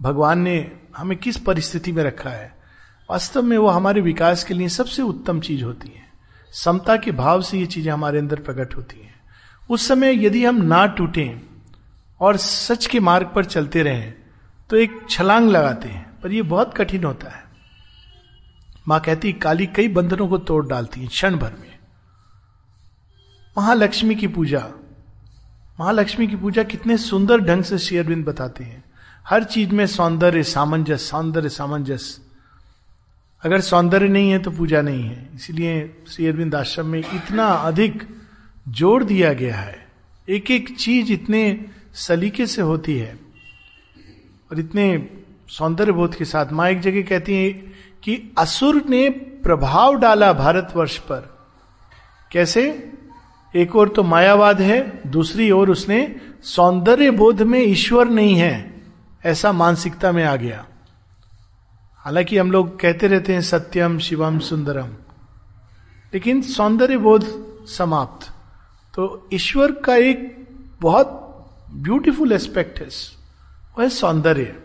भगवान ने हमें किस परिस्थिति में रखा है। वास्तव में वो हमारे विकास के लिए सबसे उत्तम चीज़ होती है। समता के भाव से ये चीज़ें हमारे अंदर प्रकट होती हैं। उस समय यदि हम ना टूटे और सच के मार्ग पर चलते रहें तो एक छलांग लगाते हैं, पर यह बहुत कठिन होता है। माँ कहती, काली कई बंधनों को तोड़ डालती है, क्षण भर में। महालक्ष्मी की पूजा, महालक्ष्मी की पूजा कितने सुंदर ढंग से शेयरबिंद बताते हैं। हर चीज़ में सौंदर्य, सामंजस्य सौंदर्य, सामंजस्य। अगर सौंदर्य नहीं है तो पूजा नहीं है। इसलिए श्री अरविंद आश्रम में इतना अधिक ज़ोर दिया गया है। एक एक चीज़ इतने सलीके से होती है और इतने सौंदर्य बोध के साथ। माँ एक जगह कहती है कि असुर ने प्रभाव डाला भारतवर्ष पर। कैसे? एक और तो मायावाद है, दूसरी ओर उसने सौंदर्य बोध में ईश्वर नहीं है। ऐसा मानसिकता में आ गया। हालाँकि हम लोग कहते रहते हैं, सत्यम शिवम सुंदरम। लेकिन सौंदर्य बोध समाप्त। तो ईश्वर का एक बहुत ब्यूटीफुल एस्पेक्ट है। वो है सौंदर्य।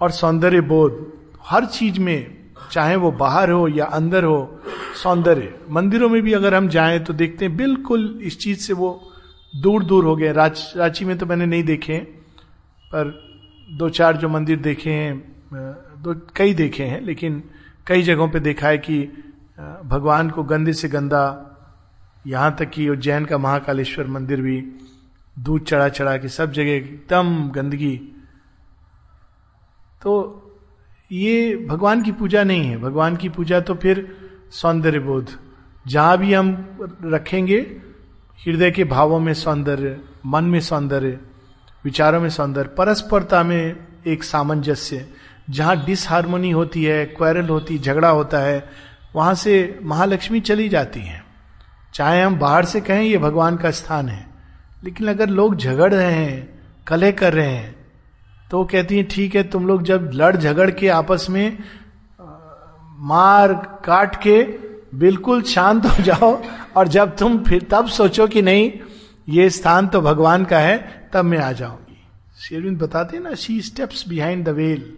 और सौंदर्य बोध, हर चीज़ में, चाहे वो बाहर हो या अंदर हो, सौंदर्य। मंदिरों में भी अगर हम जाएँ तो देखते हैं, बिल्कुल इस चीज़ से वो दूर दूर हो गए। रांची में तो मैंने नहीं देखे, पर दो चार जो मंदिर देखे हैं दो कई देखे हैं, लेकिन कई जगहों पे देखा है कि भगवान को गंदे से गंदा यहाँ तक कि उज्जैन का महाकालेश्वर मंदिर भी दूध चढ़ा चढ़ा के सब जगह एकदम गंदगी। तो ये भगवान की पूजा नहीं है। भगवान की पूजा तो फिर सौंदर्य बोध जहाँ भी हम रखेंगे, हृदय के भावों में सौंदर्य, मन में सौंदर्य विचारों में सौंदर्य, परस्परता में एक सामंजस्य। जहाँ डिसहारमोनी होती है क्वेरल होती, झगड़ा होता है, वहाँ से महालक्ष्मी चली जाती है। चाहे हम बाहर से कहें ये भगवान का स्थान है, लेकिन अगर लोग झगड़ रहे हैं कले कर रहे हैं तो वो कहती हैं, ठीक है, तुम लोग जब लड़ झगड़ के आपस में, मार काट के बिल्कुल शांत हो जाओ, और जब तुम फिर तब सोचो कि नहीं ये स्थान तो भगवान का है, तब मैं आ जाऊँगी। शेरविंद बताते ना she steps behind the veil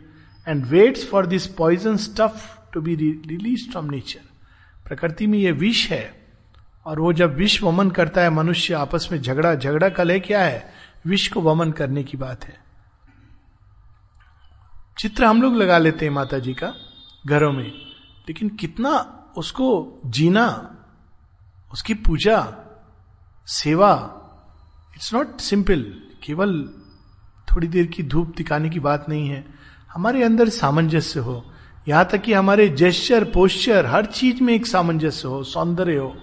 and waits for this poison stuff to be release from nature प्रकृति में ये विष है, और वो जब विष वमन करता है, मनुष्य आपस में झगड़ा झगड़ा कल है क्या है? विष को वमन करने की बात है। चित्र हम लोग लगा लेते हैं माता जी का, घरों में। लेकिन कितना उसको जीना, उसकी पूजा सेवा इट्स नॉट सिंपल केवल थोड़ी देर की धूप दिखाने की बात नहीं है। हमारे अंदर सामंजस्य हो। यहाँ तक कि हमारे जेस्चर पोस्चर हर चीज़ में एक सामंजस्य हो, सौंदर्य हो।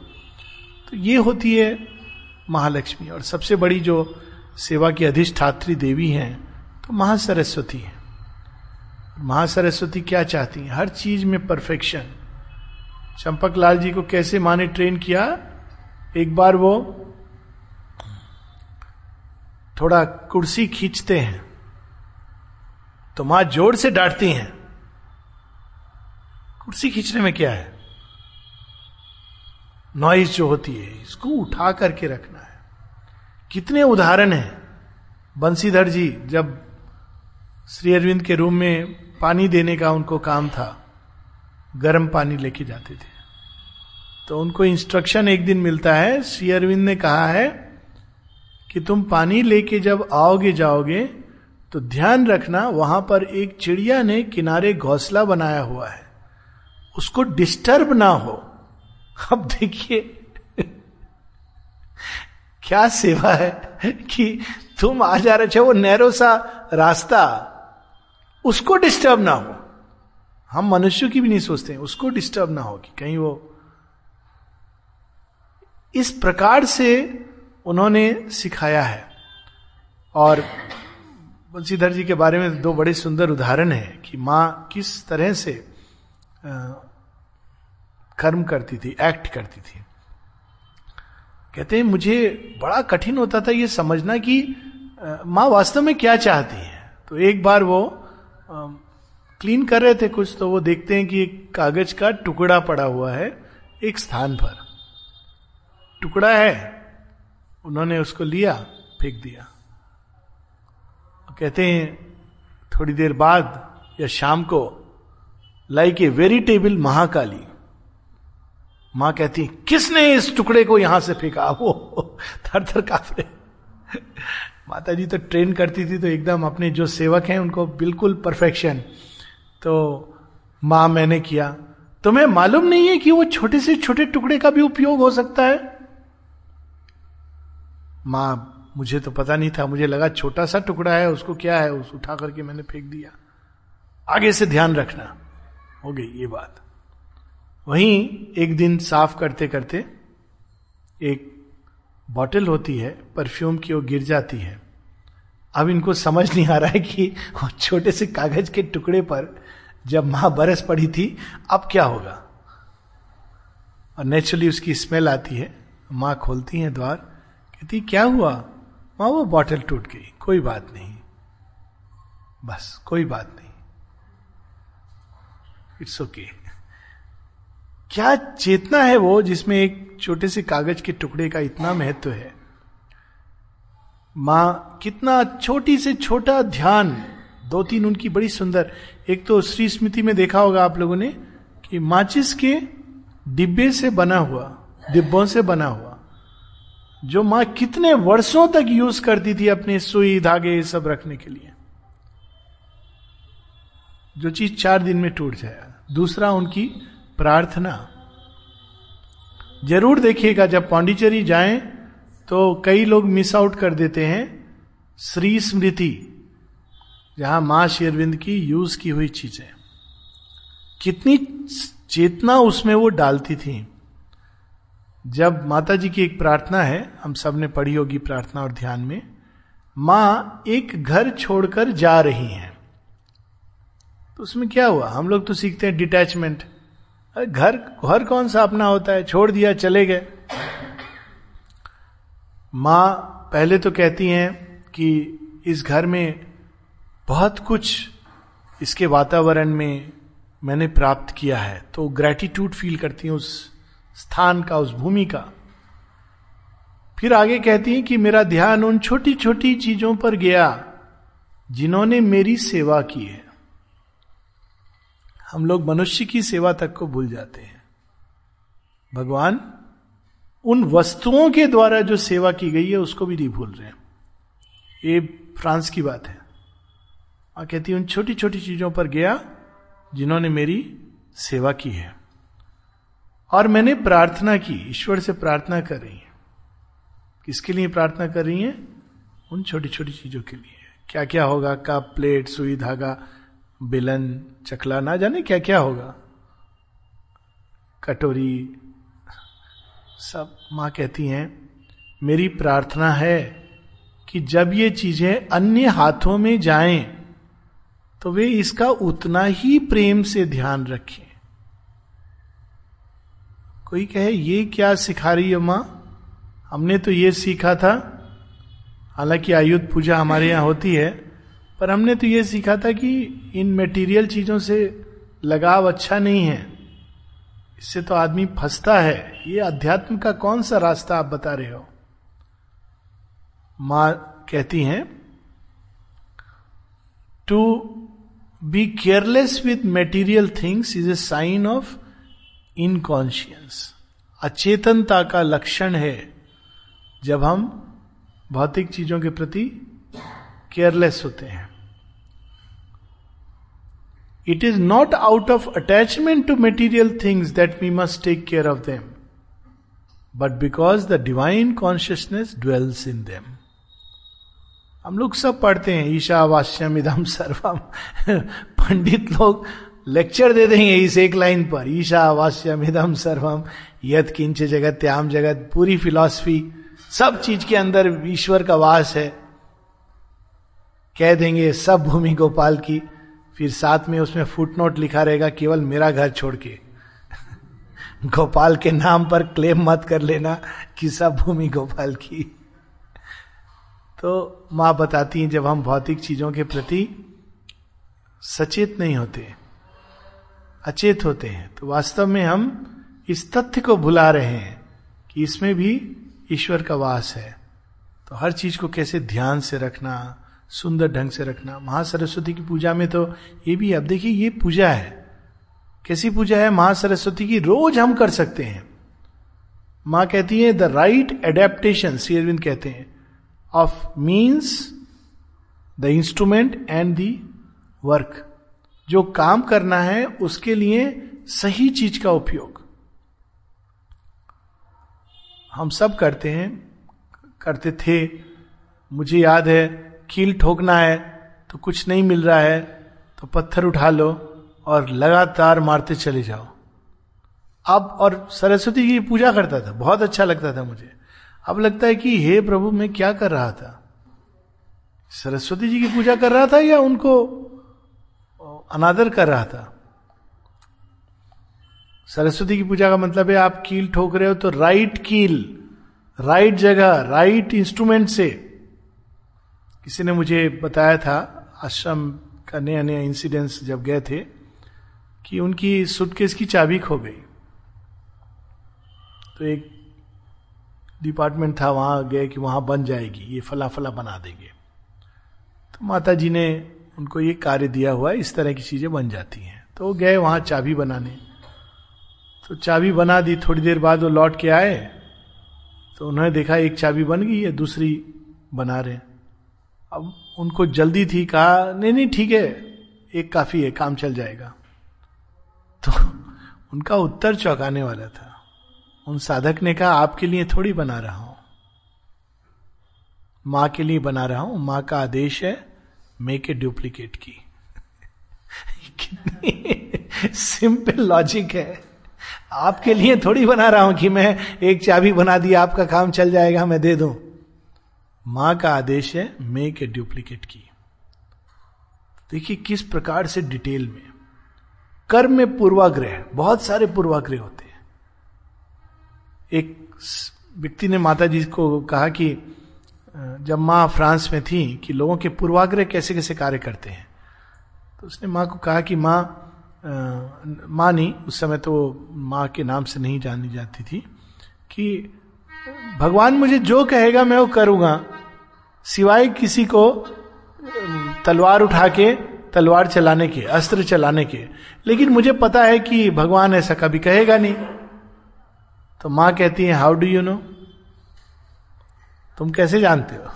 तो ये होती है महालक्ष्मी। और सबसे बड़ी जो सेवा की अधिष्ठात्री देवी हैं तो महासरस्वती है। महासरस्वती क्या चाहती है? हर चीज़ में परफेक्शन चंपक लाल जी को कैसे माँ ने ट्रेन किया? एक बार वो थोड़ा कुर्सी खींचते हैं तो माँ ज़ोर से डांटती हैं, कुर्सी खींचने में क्या है? नॉइज़ जो होती है, इसको उठा करके रखना है। कितने उदाहरण हैं। बंसीधर जी, जब श्री अरविंद के रूम में पानी देने का उनको काम था, गर्म पानी लेके जाते थे तो उनको इंस्ट्रक्शन एक दिन मिलता है, श्री अरविंद ने कहा है कि तुम पानी लेके जब आओगे जाओगे तो ध्यान रखना वहाँ पर एक चिड़िया ने किनारे घोंसला बनाया हुआ है। उसको डिस्टर्ब ना हो। अब देखिए, क्या सेवा है कि तुम आ जा रहे वो नैरो सा रास्ता, उसको डिस्टर्ब ना हो। हम मनुष्य की भी नहीं सोचते हैं उसको डिस्टर्ब ना हो कि कहीं वो इस प्रकार से उन्होंने सिखाया है। और बंशीधर जी के बारे में दो बड़े सुंदर उदाहरण है कि माँ किस तरह से कर्म करती थी एक्ट करती थी। कहते हैं, मुझे बड़ा कठिन होता था ये समझना कि माँ वास्तव में क्या चाहती है? तो एक बार वो क्लीन कर रहे थे कुछ तो वो देखते हैं कि एक कागज़ का टुकड़ा पड़ा हुआ है एक स्थान पर। टुकड़ा है उन्होंने उसको लिया, फेंक दिया। कहते हैं, थोड़ी देर बाद या शाम को लाइक ए वेरिटेबल महाकाली। माँ कहती किसने इस टुकड़े को यहाँ से फेंका? वो थर थर काफे माता जी तो ट्रेन करती थी तो एकदम अपने जो सेवक हैं, उनको बिल्कुल परफेक्शन। तो माँ, मैंने किया। तुम्हें मालूम नहीं है कि वो छोटे से छोटे टुकड़े का भी उपयोग हो सकता है? माँ, मुझे तो पता नहीं था, मुझे लगा छोटा सा टुकड़ा है, उसको क्या है, उस उठा करके मैंने फेंक दिया। आगे से ध्यान रखना, हो गई ये बात। वहीं एक दिन साफ़ करते करते एक बॉटल होती है, परफ्यूम की वो गिर जाती है। अब इनको समझ नहीं आ रहा है कि वो छोटे से कागज़ के टुकड़े पर जब माँ बरस पड़ी थी, अब क्या होगा? और नेचुरली उसकी स्मेल आती है, माँ खोलती है द्वार कहती क्या हुआ माँ वो बॉटल टूट गई। कोई बात नहीं। बस, कोई बात नहीं। It's okay okay. क्या चेतना है वो जिसमें एक छोटे से कागज़ के टुकड़े का इतना महत्व है? माँ, कितना छोटी से छोटा ध्यान। दो तीन उनकी बड़ी सुंदर। एक तो श्री स्मृति में देखा होगा आप लोगों ने कि माचिस के डिब्बे से बना हुआ, डिब्बों से बना हुआ। जो माँ कितने वर्षों तक यूज़ करती थी अपने सुई धागे ये सब रखने के लिए। जो चीज़ चार दिन में टूट जाए। दूसरा उनकी प्रार्थना। ज़रूर देखिएगा, जब पांडिचेरी जाएँ तो कई लोग मिस आउट कर देते हैं श्री स्मृति, जहाँ माँ शेरविंद की यूज़ की हुई चीज़ें। कितनी चेतना उसमें वो डालती थी। जब माता जी की एक प्रार्थना है, हम सबने पढ़ी होगी प्रार्थना और ध्यान में, माँ एक घर छोड़कर जा रही हैं। तो उसमें क्या हुआ? हम लोग तो सीखते हैं डिटैचमेंट। घर घर कौन सा अपना होता है? छोड़ दिया, चले गए। माँ पहले तो कहती हैं कि इस घर में बहुत कुछ इसके वातावरण में मैंने प्राप्त किया है तो ग्रेटिट्यूड फील करती हैं उस स्थान का, उस भूमि का। फिर आगे कहती हैं कि मेरा ध्यान उन छोटी छोटी चीज़ों पर गया, जिन्होंने मेरी सेवा की है। हम लोग मनुष्य की सेवा तक को भूल जाते हैं। भगवान, उन वस्तुओं के द्वारा जो सेवा की गई है, उसको भी नहीं भूल रहे हैं। ये फ्रांस की बात है। आ कहती उन छोटी छोटी चीज़ों पर गया, जिन्होंने मेरी सेवा की है। और मैंने प्रार्थना की, ईश्वर से प्रार्थना कर रही है। किसके लिए प्रार्थना कर रही है? उन छोटी छोटी चीज़ों के लिए। क्या क्या होगा? कप, प्लेट, सुई, धागा, बिलन, चकला, ना जाने क्या क्या होगा? कटोरी, सब माँ कहती हैं, मेरी प्रार्थना है कि जब ये चीज़ें अन्य हाथों में जाएँ तो वे इसका उतना ही प्रेम से ध्यान रखें। कोई कहे, ये क्या सिखा रही है माँ? हमने तो ये सीखा था। हालाँकि आयुध पूजा हमारे यहाँ होती है, पर हमने तो ये सीखा था कि इन मेटीरियल चीज़ों से लगाव अच्छा नहीं है। इससे तो आदमी फंसता है। ये अध्यात्म का कौन सा रास्ता आप बता रहे हो? माँ कहती हैं to be careless with material things is a sign of inconscience अचेतनता का लक्षण है जब हम भौतिक चीज़ों के प्रति केयरलेस होते हैं। It is not out of attachment to material things that we must take care of them but because the divine consciousness dwells in them हम लोग सब पढ़ते हैं ईशावास्यम इधम सर्वम, पंडित लोग लेक्चर दे देंगे इस एक लाइन पर। ईशावास्यम इधम सर्वम यद किंच जगत त्याम जगत, पूरी फिलॉसफी सब चीज़ के अंदर ईश्वर का वास है। कह देंगे, सब भूमि गोपाल की, फिर साथ में उसमें फुटनोट लिखा रहेगा, केवल मेरा घर छोड़ के। गोपाल के नाम पर क्लेम मत कर लेना कि सब भूमि गोपाल की। तो माँ बताती हैं, जब हम भौतिक चीज़ों के प्रति सचेत नहीं होते अचेत होते हैं। तो वास्तव में हम इस तथ्य को भुला रहे हैं कि इसमें भी ईश्वर का वास है। तो हर चीज़ को कैसे ध्यान से रखना, सुंदर ढंग से रखना, महासरस्वती की पूजा में तो ये भी, अब देखिए ये पूजा है। कैसी पूजा है? महासरस्वती की रोज हम कर सकते हैं। माँ कहती है the right adaptation Shri Aurobindo कहते हैं of means the instrument and the work जो काम करना है, उसके लिए सही चीज़ का उपयोग। हम सब करते हैं, करते थे। मुझे याद है, कील ठोकना है तो कुछ नहीं मिल रहा है तो पत्थर उठा लो और लगातार मारते चले जाओ। अब और सरस्वती की पूजा करता था, बहुत अच्छा लगता था मुझे। अब लगता है कि हे प्रभु, मैं क्या कर रहा था? सरस्वती जी की पूजा कर रहा था या उनको अनादर कर रहा था। सरस्वती की पूजा का मतलब है आप कील ठोक रहे हो तो राइट कील राइट जगह राइट इंस्ट्रूमेंट से। किसी ने मुझे बताया था, आश्रम का नया नया इंसिडेंस जब गए थे, कि उनकी सुटकेस की चाबी खो गई। तो एक डिपार्टमेंट था, वहाँ गए कि वहाँ बन जाएगी, ये फला फला बना देंगे। तो माता जी ने उनको ये कार्य दिया हुआ है, इस तरह की चीज़ें बन जाती हैं। तो वो गए वहाँ चाबी बनाने। तो चाबी बना दी, थोड़ी देर बाद वो लौट के आए। तो उन्होंने देखा एक चाबी बन गई है दूसरी बना रहे अब उनको जल्दी थी, कहा, नहीं नहीं, ठीक है, एक काफ़ी है, काम चल जाएगा। तो उनका उत्तर चौंकाने वाला था। उन साधक ने कहा, आपके लिए थोड़ी बना रहा हूँ। माँ के लिए बना रहा हूँ, माँ का आदेश है मेक ए डुप्लीकेट की सिंपल लॉजिक है। आपके लिए थोड़ी बना रहा हूँ कि मैं एक चाबी बना दी, आपका काम चल जाएगा, मैं दे दूँ। माँ का आदेश है मेक ए डुप्लीकेट की देखिए, किस प्रकार से डिटेल में। कर्म में पूर्वाग्रह, बहुत सारे पूर्वाग्रह होते हैं। एक व्यक्ति ने माता जी को कहा कि जब माँ फ्रांस में थी कि लोगों के पूर्वाग्रह कैसे कैसे कार्य करते हैं तो उसने माँ को कहा कि माँ माँ नहीं, उस समय तो माँ के नाम से नहीं जानी जाती थी कि भगवान मुझे जो कहेगा मैं वो करूँगा, सिवाय किसी को तलवार उठा के, तलवार चलाने के, अस्त्र चलाने के। लेकिन मुझे पता है कि भगवान ऐसा कभी कहेगा नहीं। तो माँ कहती है हाउ डू यू नो तुम कैसे जानते हो?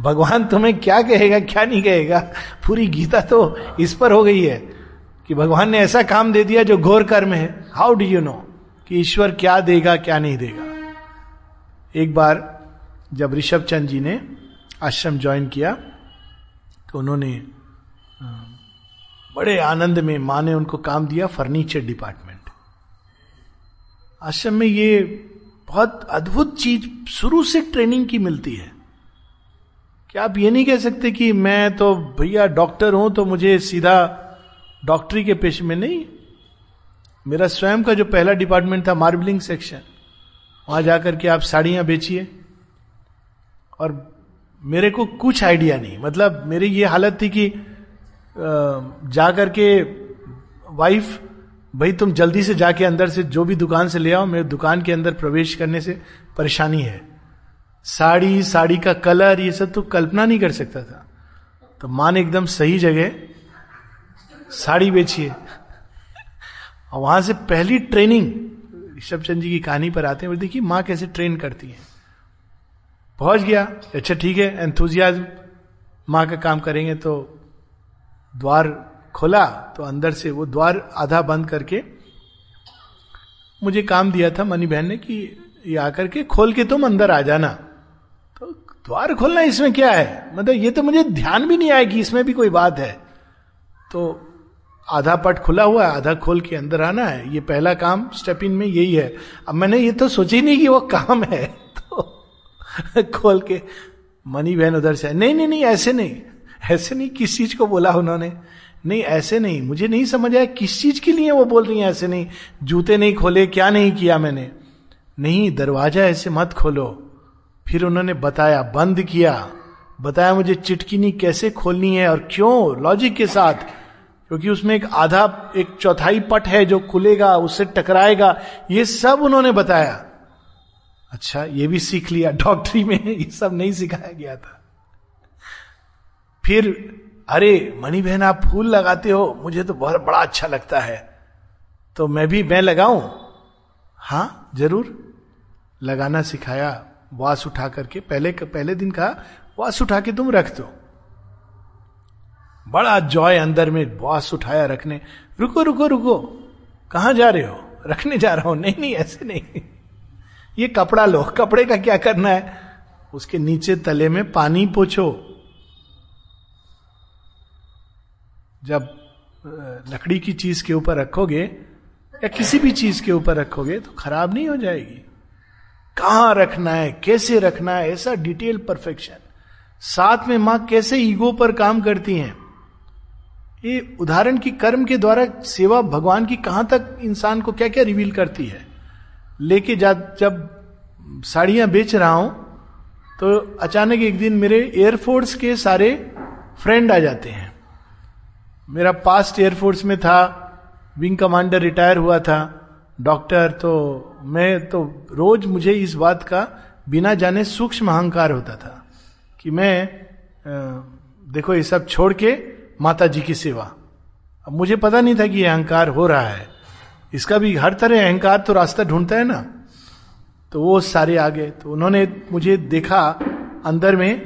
भगवान तुम्हें क्या कहेगा, क्या नहीं कहेगा? पूरी गीता तो इस पर हो गई है कि भगवान ने ऐसा काम दे दिया जो घोर कर्म है। हाउ डू यू नो कि ईश्वर क्या देगा, क्या नहीं देगा? एक बार जब ऋषभ चंद जी ने आश्रम ज्वाइन किया तो उन्होंने बड़े आनंद में माँ ने उनको काम दिया फर्नीचर डिपार्टमेंट आश्रम में ये बहुत अद्भुत चीज़ शुरू से ट्रेनिंग की मिलती है। क्या आप ये नहीं कह सकते कि मैं तो भैया डॉक्टर हूँ तो मुझे सीधा डॉक्टरी के पेशे में नहीं। मेरा स्वयं का जो पहला डिपार्टमेंट था मार्बलिंग सेक्शन, वहाँ जाकर के आप साड़ियाँ बेचिए। और मेरे को कुछ आइडिया नहीं। मतलब मेरी ये हालत थी कि जाकर के वाइफ भाई, तुम जल्दी से जाके अंदर से जो भी दुकान से ले आओ, मेरे दुकान के अंदर प्रवेश करने से परेशानी है। साड़ी साड़ी का कलर, ये सब तो कल्पना नहीं कर सकता था। तो माँ ने एकदम सही जगह, साड़ी बेचिए। और वहाँ से पहली ट्रेनिंग, ऋषभ चंद जी की कहानी पर आते हैं देखिए, माँ कैसे ट्रेन करती है? पहुँच गया अच्छा ठीक है एंथुजियाज माँ का काम करेंगे तो द्वार खोला तो अंदर से वो द्वार आधा बंद करके मुझे काम दिया था मनी बहन ने कि ये आकर के खोल के तुम अंदर आ जाना। तो द्वार खोलना इसमें क्या है? मतलब ये तो मुझे ध्यान भी नहीं आया कि इसमें भी कोई बात है। तो आधा पट खुला हुआ है, आधा खोल के अंदर आना है। ये पहला काम स्टेप इन में यही है। अब मैंने ये तो सोची नहीं कि वो काम है। तो खोल के मनी बहन उधर से, नहीं नहीं नहीं, ऐसे नहीं। ऐसे नहीं किस चीज़ को बोला उन्होंने? नहीं, ऐसे नहीं। मुझे नहीं समझ आया किस चीज़ के लिए वो बोल रही है ऐसे नहीं। जूते नहीं खोले, क्या नहीं किया मैंने? नहीं, दरवाज़ा ऐसे मत खोलो। फिर उन्होंने बताया, बंद किया। बताया, मुझे चिटकिनी कैसे खोलनी है और क्यों? लॉजिक के साथ। क्योंकि उसमें एक आधा, एक चौथाई पट है जो खुलेगा, उससे टकराएगा। ये सब उन्होंने बताया। अच्छा ये भी सीख लिया। डॉक्टरी में ये सब नहीं सिखाया गया था। फिर अरे, मणि बहन, आप फूल लगाते हो, मुझे तो बहुत, बड़ा अच्छा लगता है। तो मैं भी, मैं लगाऊँ? हाँ ज़रूर। लगाना सिखाया, वास उठा करके, पहले पहले दिन कहा, वास उठा के तुम रख दो। बड़ा जॉय अंदर में वास उठाया रखने। रुको रुको रुको। कहा जा रहे हो? रखने जा रहा हूँ। नहीं नहीं, ऐसे नहीं। ये कपड़ा लो। कपड़े का क्या करना है? उसके नीचे तले में पानी पोछो। जब लकड़ी की चीज़ के ऊपर रखोगे या किसी भी चीज़ के ऊपर रखोगे तो खराब नहीं हो जाएगी। कहाँ रखना है? कैसे रखना है? ऐसा डिटेल परफेक्शन। साथ में माँ कैसे ईगो पर काम करती हैं? ये उदाहरण की कर्म के द्वारा सेवा भगवान की कहाँ तक इंसान को क्या क्या रिवील करती है? लेके जा, जब साड़ियाँ बेच रहा हूँ तो अचानक एक दिन मेरे एयरफोर्स के सारे फ्रेंड आ जाते हैं। मेरा पास्ट एयरफोर्स में था विंग कमांडर रिटायर हुआ था डॉक्टर तो मैं तो रोज मुझे इस बात का बिना जाने सूक्ष्म अहंकार होता था कि मैं देखो ये सब छोड़ के माता जी की सेवा। अब मुझे पता नहीं था कि ये अहंकार हो रहा है। इसका भी हर तरह अहंकार तो रास्ता ढूंढता है ना। तो वो सारे आ गए तो उन्होंने मुझे देखा अंदर में।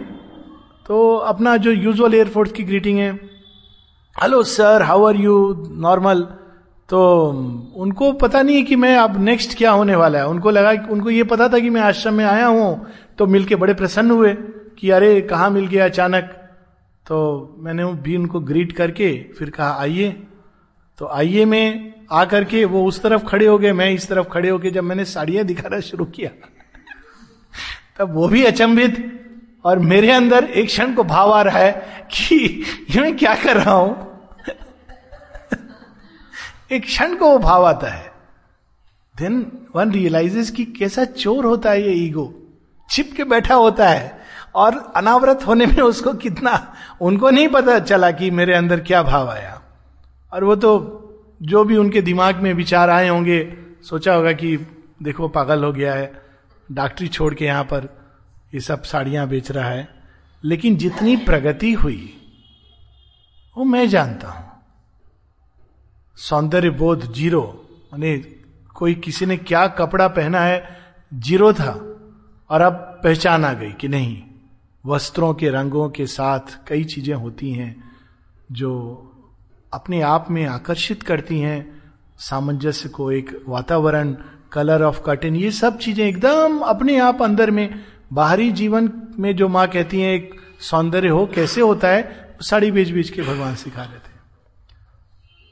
तो अपना जो यूजुअल एयरफोर्स की ग्रीटिंग है hello sir how are you normal तो उनको पता नहीं है कि मैं अब नेक्स्ट क्या होने वाला है। उनको लगा उनको ये पता था कि मैं आश्रम में आया हूँ तो मिलके बड़े प्रसन्न हुए कि अरे, कहा मिल गया अचानक? तो मैंने भी उनको ग्रीट करके, फिर कहा, आइए। तो आइए में, आकर के वो उस तरफ़ खड़े हो गए, मैं इस तरफ़ खड़े हो गए जब मैंने साड़ियाँ दिखाना शुरू किया, तब वो भी अचंभित। और मेरे अंदर एक क्षण को भाव आ रहा है कि ये मैं क्या कर रहा हूँ? एक क्षण को वो भाव आता है। देन वन रियलाइजेस कि कैसा चोर होता है ये ईगो छिप के बैठा होता है और अनावरत होने में उसको कितना, उनको नहीं पता चला कि मेरे अंदर क्या भाव आया। और वो तो जो भी उनके दिमाग में विचार आए होंगे, सोचा होगा कि देखो पागल हो गया है डॉक्टरी छोड़ के यहाँ पर ये सब साड़ियाँ बेच रहा है। लेकिन जितनी प्रगति हुई, वो मैं जानता हूँ। सौंदर्य बोध ज़ीरो, माने कोई किसी ने क्या कपड़ा पहना है, ज़ीरो था, और अब पहचान आ गई कि नहीं, वस्त्रों के रंगों के साथ कई चीज़ें होती हैं, जो अपने आप में आकर्षित करती हैं। सामंजस्य को एक वातावरण कलर ऑफ़ कर्टन ये सब चीज़ें एकदम अपने आप अंदर में बाहरी जीवन में जो माँ कहती है, एक सौंदर्य हो, कैसे होता है, साड़ी बेच बेच के भगवान सिखा लेते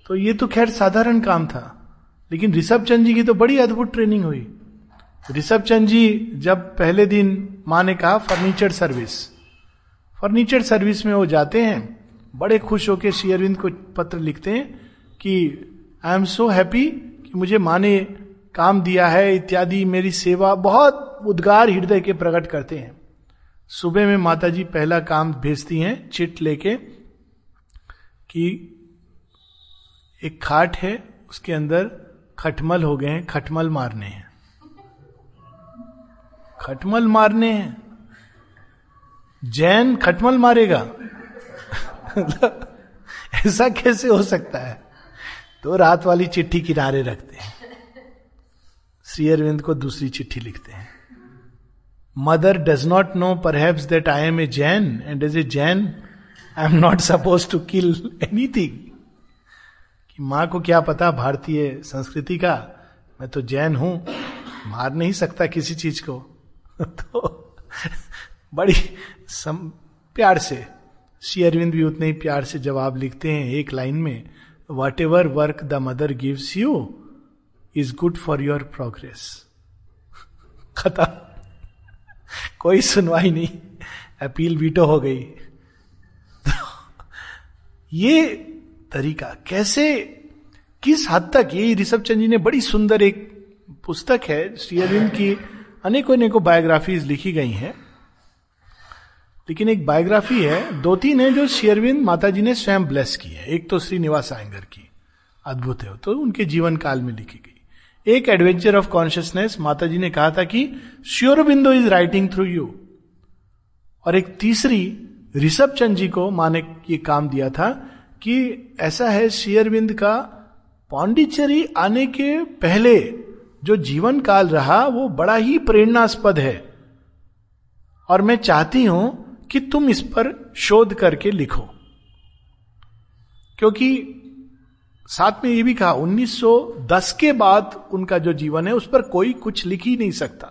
तो ये तो खैर साधारण काम था, लेकिन ऋषभ चंद जी की तो बड़ी अद्भुत ट्रेनिंग हुई। ऋषभ चंद जी जब पहले दिन माँ ने कहा फर्नीचर सर्विस फर्नीचर सर्विस में वो जाते हैं, बड़े खुश होकर श्री अरविंद को पत्र लिखते हैं कि आई एम सो हैप्पी कि मुझे माँ ने काम दिया है, इत्यादि, मेरी सेवा, बहुत उद्गार हृदय के प्रकट करते हैं। सुबह में माता जी पहला काम भेजती हैं, चिट लेके, कि एक खाट है, उसके अंदर खटमल हो गए हैं, खटमल मारने हैं। खटमल मारने हैं। जैन खटमल मारेगा। ऐसा कैसे हो सकता है? तो रात वाली चिट्ठी किनारे रखते हैं। श्री अरविंद को दूसरी चिट्ठी लिखते हैं। मदर डज नॉट नो पर that I am a Jain and as a Jain I am not suppose to kill anything. कि माँ को क्या पता भारतीय संस्कृति का मैं तो जैन हूँ मार नहीं सकता किसी चीज़ को। तो बड़ी सम, प्यार से श्री अरविंद भी उतने ही प्यार से जवाब लिखते हैं एक लाइन में whatever work the mother gives you is good for your progress खत्म कोई सुनवाई नहीं अपील वीटो हो गई ये तरीका कैसे किस हद तक ये ऋषभ चंद जी ने बड़ी सुंदर एक पुस्तक है श्री अरविंद की अनेकों अनेकों बायोग्राफीज लिखी गई हैं लेकिन एक बायोग्राफी है दो तीन है जो शेयरविंद माता जी ने स्वयं ब्लेस की है एक तो श्रीनिवास आयंगर की अद्भुत है तो उनके जीवन काल में लिखी गई एक एडवेंचर ऑफ़ कॉन्शियसनेस माता जी ने कहा था कि Sri Aurobindo is writing through you और एक तीसरी ऋषभ चंद जी को माँ ने ये काम दिया था कि ऐसा है शेयरविंद का पांडिचेरी आने के पहले जो जीवन काल रहा, वो बड़ा ही प्रेरणास्पद है। और मैं चाहती हूँ कि तुम इस पर शोध करके लिखो। क्योंकि साथ में ये भी कहा 1910 के बाद उनका जो जीवन है, उस पर कोई कुछ लिख ही नहीं सकता।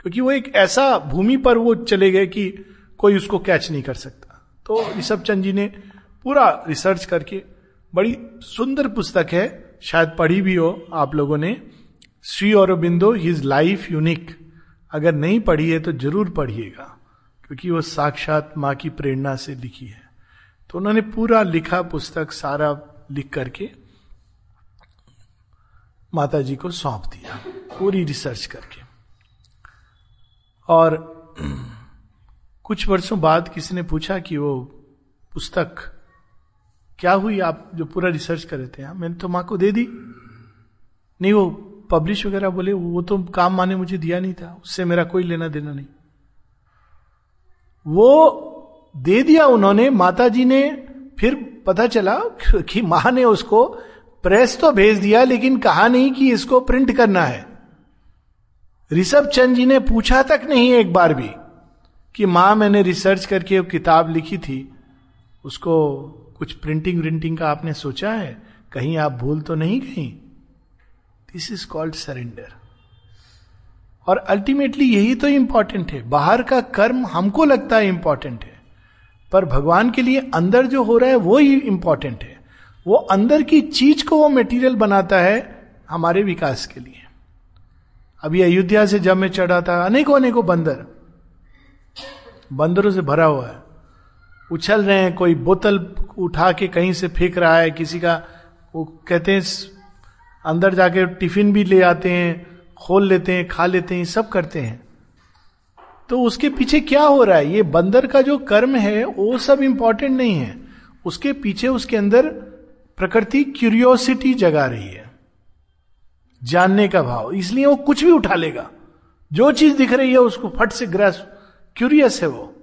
क्योंकि वो एक ऐसा भूमि पर वो चले गए कि कोई उसको कैच नहीं कर सकता। तो ऋषभ चंद जी ने पूरा रिसर्च करके, बड़ी सुंदर पुस्तक है, शायद पढ़ी भी हो आप लोगों ने, श्री और बिंदो हिज लाइफ यूनिक अगर नहीं पढ़ी है तो ज़रूर पढ़िएगा, क्योंकि वो साक्षात माँ की प्रेरणा से लिखी है। तो उन्होंने पूरा लिखा पुस्तक, सारा लिख करके माता जी को सौंप दिया पूरी रिसर्च करके। और कुछ वर्षों बाद किसी ने पूछा कि वो पुस्तक क्या हुई आप जो पूरा रिसर्च कर रहे थे? हाँ, मैंने तो माँ को दे दी। नहीं वो पब्लिश वगैरह बोले वो तो काम माने मुझे दिया नहीं था उससे मेरा कोई लेना देना नहीं। वो दे दिया उन्होंने माता जी ने फिर पता चला कि माँ ने उसको प्रेस तो भेज दिया, लेकिन कहा नहीं कि इसको प्रिंट करना है। ऋषभ चंद जी ने पूछा तक नहीं एक बार भी कि माँ, मैंने रिसर्च करके वो किताब लिखी थी, उसको कुछ प्रिंटिंग व्रिंटिंग का आपने सोचा है? कहीं आप भूल तो नहीं कहीं दिस इज़ कॉल्ड सरेंडर और अल्टीमेटली यही तो इंपॉर्टेंट है। बाहर का कर्म हमको लगता है इंपॉर्टेंट है, पर भगवान के लिए अंदर जो हो रहा है वो ही इंपॉर्टेंट है। वो अंदर की चीज़ को वो मेटीरियल बनाता है हमारे विकास के लिए। अभी अयोध्या से जब मैं चढ़ा था, अनेकों अनेकों बंदर, बंदरों से भरा हुआ है। उछल रहे हैं, कोई बोतल उठा के कहीं से फेंक रहा है, किसी का, वो कहते हैं, अंदर जाके टिफ़िन भी ले आते हैं, खोल लेते हैं, खा लेते हैं, सब करते हैं। तो उसके पीछे क्या हो रहा है? ये बंदर का जो कर्म है, वो सब इंपॉर्टेंट नहीं है। उसके पीछे, उसके अंदर प्रकृति क्यूरियोसिटी जगा रही है। जानने का भाव। इसलिए वो कुछ भी उठा लेगा। जो चीज़ दिख रही है, उसको फट से ग्रस क्यूरियस है वो।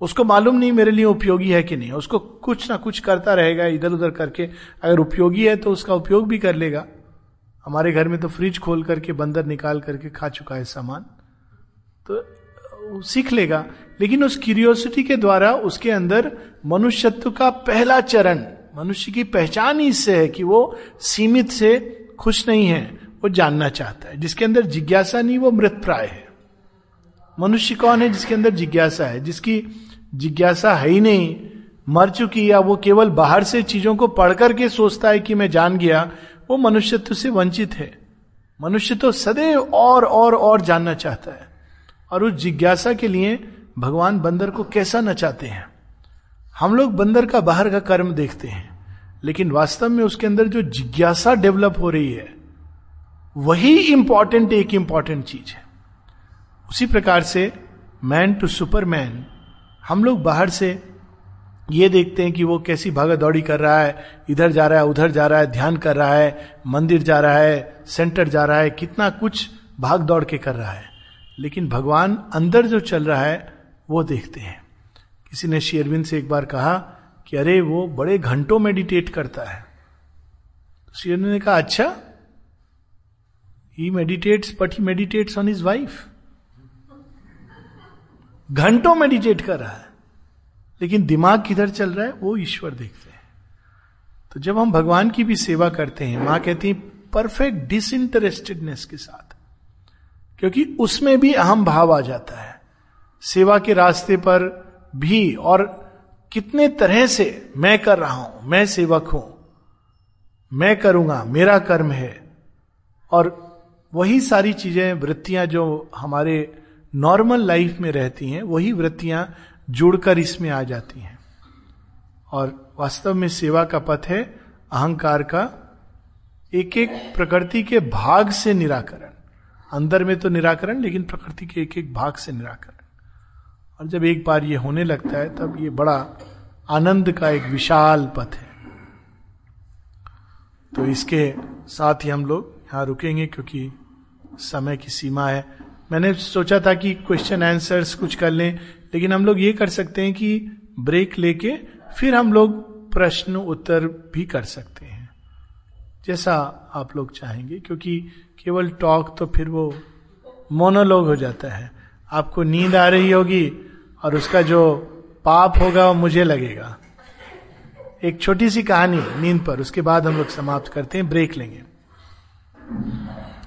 उसको मालूम नहीं मेरे लिए उपयोगी है कि नहीं। उसको कुछ ना कुछ करता रहेगा इधर उधर करके। अगर उपयोगी है तो उसका उपयोग भी कर लेगा। हमारे घर में तो फ्रिज खोल करके, बंदर निकाल करके खा चुका है सामान। तो सीख लेगा। लेकिन उस क्यूरियोसिटी के द्वारा उसके अंदर मनुष्यत्व का पहला चरण मनुष्य की पहचान ही इससे है कि वो सीमित से खुश नहीं है, वो जानना चाहता है। जिसके अंदर जिज्ञासा नहीं, वो मृत प्राय है। मनुष्य कौन है जिसके अंदर जिज्ञासा है? जिसकी जिज्ञासा है ही नहीं, मर चुकी या वो केवल बाहर से चीज़ों को पढ़ करके सोचता है कि मैं जान गया, वो मनुष्यत्व से वंचित है। मनुष्य तो सदैव और और और जानना चाहता है। और उस जिज्ञासा के लिए भगवान बंदर को कैसा नचाते हैं? हम लोग बंदर का बाहर का कर्म देखते हैं, लेकिन वास्तव में उसके अंदर जो जिज्ञासा डेवलप हो रही है, वही इंपॉर्टेंट एक इंपॉर्टेंट चीज़ है। उसी प्रकार से मैन टू सुपरमैन हम लोग बाहर से ये देखते हैं कि वो कैसी भागा दौड़ी कर रहा है, इधर जा रहा है, उधर जा रहा है, ध्यान कर रहा है, मंदिर जा रहा है सेंटर जा रहा है, कितना कुछ भाग दौड़ के कर रहा है। लेकिन भगवान अंदर जो चल रहा है, वो देखते हैं। किसी ने शेरविंद से एक बार कहा कि अरे, वो बड़े घंटों मेडिटेट करता है। तो शेरविंद ने कहा अच्छा he meditates but he meditates on his wife घंटों मेडिटेट कर रहा है, लेकिन दिमाग किधर चल रहा है, वो ईश्वर देखते हैं। तो जब हम भगवान की भी सेवा करते हैं, माँ कहती है परफेक्ट डिसइंटरेस्टेडनेस के साथ, क्योंकि उसमें भी अहम भाव आ जाता है। सेवा के रास्ते पर भी और कितने तरह से मैं कर रहा हूँ, मैं सेवक हूँ, मैं करूँगा, मेरा कर्म है। और वही सारी चीज़ें, वृत्तियाँ जो हमारे नॉर्मल लाइफ में रहती हैं, वही वृत्तियाँ जुड़कर इसमें आ जाती हैं। और वास्तव में सेवा का पथ है, अहंकार का एक एक प्रकृति के भाग से निराकरण। अंदर में तो निराकरण, लेकिन प्रकृति के एक एक भाग से निराकरण। और जब एक बार ये होने लगता है, तब ये बड़ा आनंद का एक विशाल पथ है। तो इसके साथ ही हम लोग यहाँ रुकेंगे क्योंकि समय की सीमा है। मैंने सोचा था कि क्वेश्चन आंसर्स कुछ कर लें, लेकिन हम लोग ये कर सकते हैं कि ब्रेक लेके फिर हम लोग प्रश्न उत्तर भी कर सकते हैं, जैसा आप लोग चाहेंगे, क्योंकि केवल टॉक तो फिर वो मोनोलॉग हो जाता है। आपको नींद आ रही होगी और उसका जो पाप होगा वो मुझे लगेगा। एक छोटी सी कहानी नींद पर। उसके बाद हम लोग समाप्त करते हैं, ब्रेक लेंगे।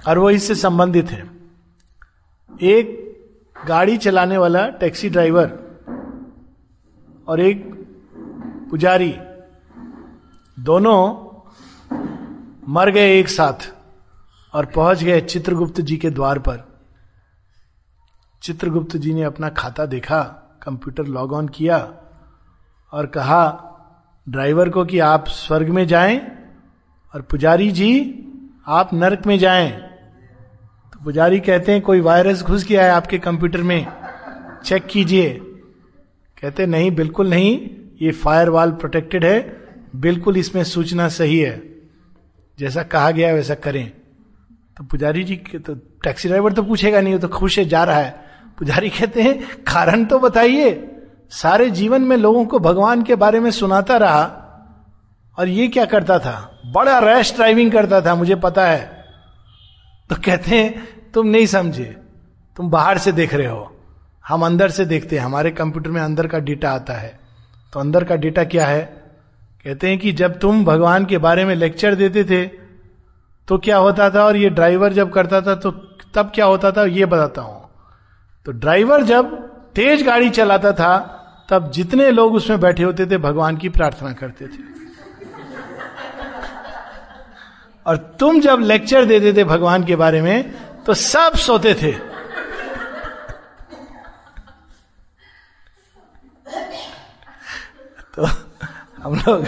और वो इससे संबंधित है। एक गाड़ी चलाने वाला टैक्सी ड्राइवर और एक पुजारी, दोनों मर गए एक साथ और पहुँच गए चित्रगुप्त जी के द्वार पर। चित्रगुप्त जी ने अपना खाता देखा। कंप्यूटर लॉग ऑन किया और कहा, ड्राइवर को कि आप स्वर्ग में जाएँ और पुजारी जी, आप नरक में जाएँ। तो पुजारी कहते हैं, कोई वायरस घुस गया है आपके कंप्यूटर में चेक कीजिए। कहते नहीं, बिल्कुल नहीं, ये फायर वॉल प्रोटेक्टेड है, बिल्कुल इसमें सूचना सही है। जैसा कहा गया वैसा करें। तो पुजारी जी तो टैक्सी ड्राइवर तो पूछेगा नहीं, वो तो खुश है, जा रहा है। पुजारी कहते हैं, कारण तो बताइए। सारे जीवन में लोगों को भगवान के बारे में सुनाता रहा और ये क्या करता था? बड़ा रैश ड्राइविंग करता था, मुझे पता है। तो कहते हैं, तुम नहीं समझे। तुम बाहर से देख रहे हो। हम अंदर से देखते हैं। हमारे कंप्यूटर में अंदर का डेटा आता है। तो अंदर का डेटा क्या है? कहते हैं कि जब तुम भगवान के बारे में लेक्चर देते थे तो क्या होता था? और ये ड्राइवर जब करता था तो तब क्या होता था? ये बताता हूँ। तो ड्राइवर जब तेज गाड़ी चलाता था, तब जितने लोग उसमें बैठे होते थे, भगवान की प्रार्थना करते थे। और तुम जब लेक्चर देते थे भगवान के बारे में तो सब सोते थे। तो हम लोग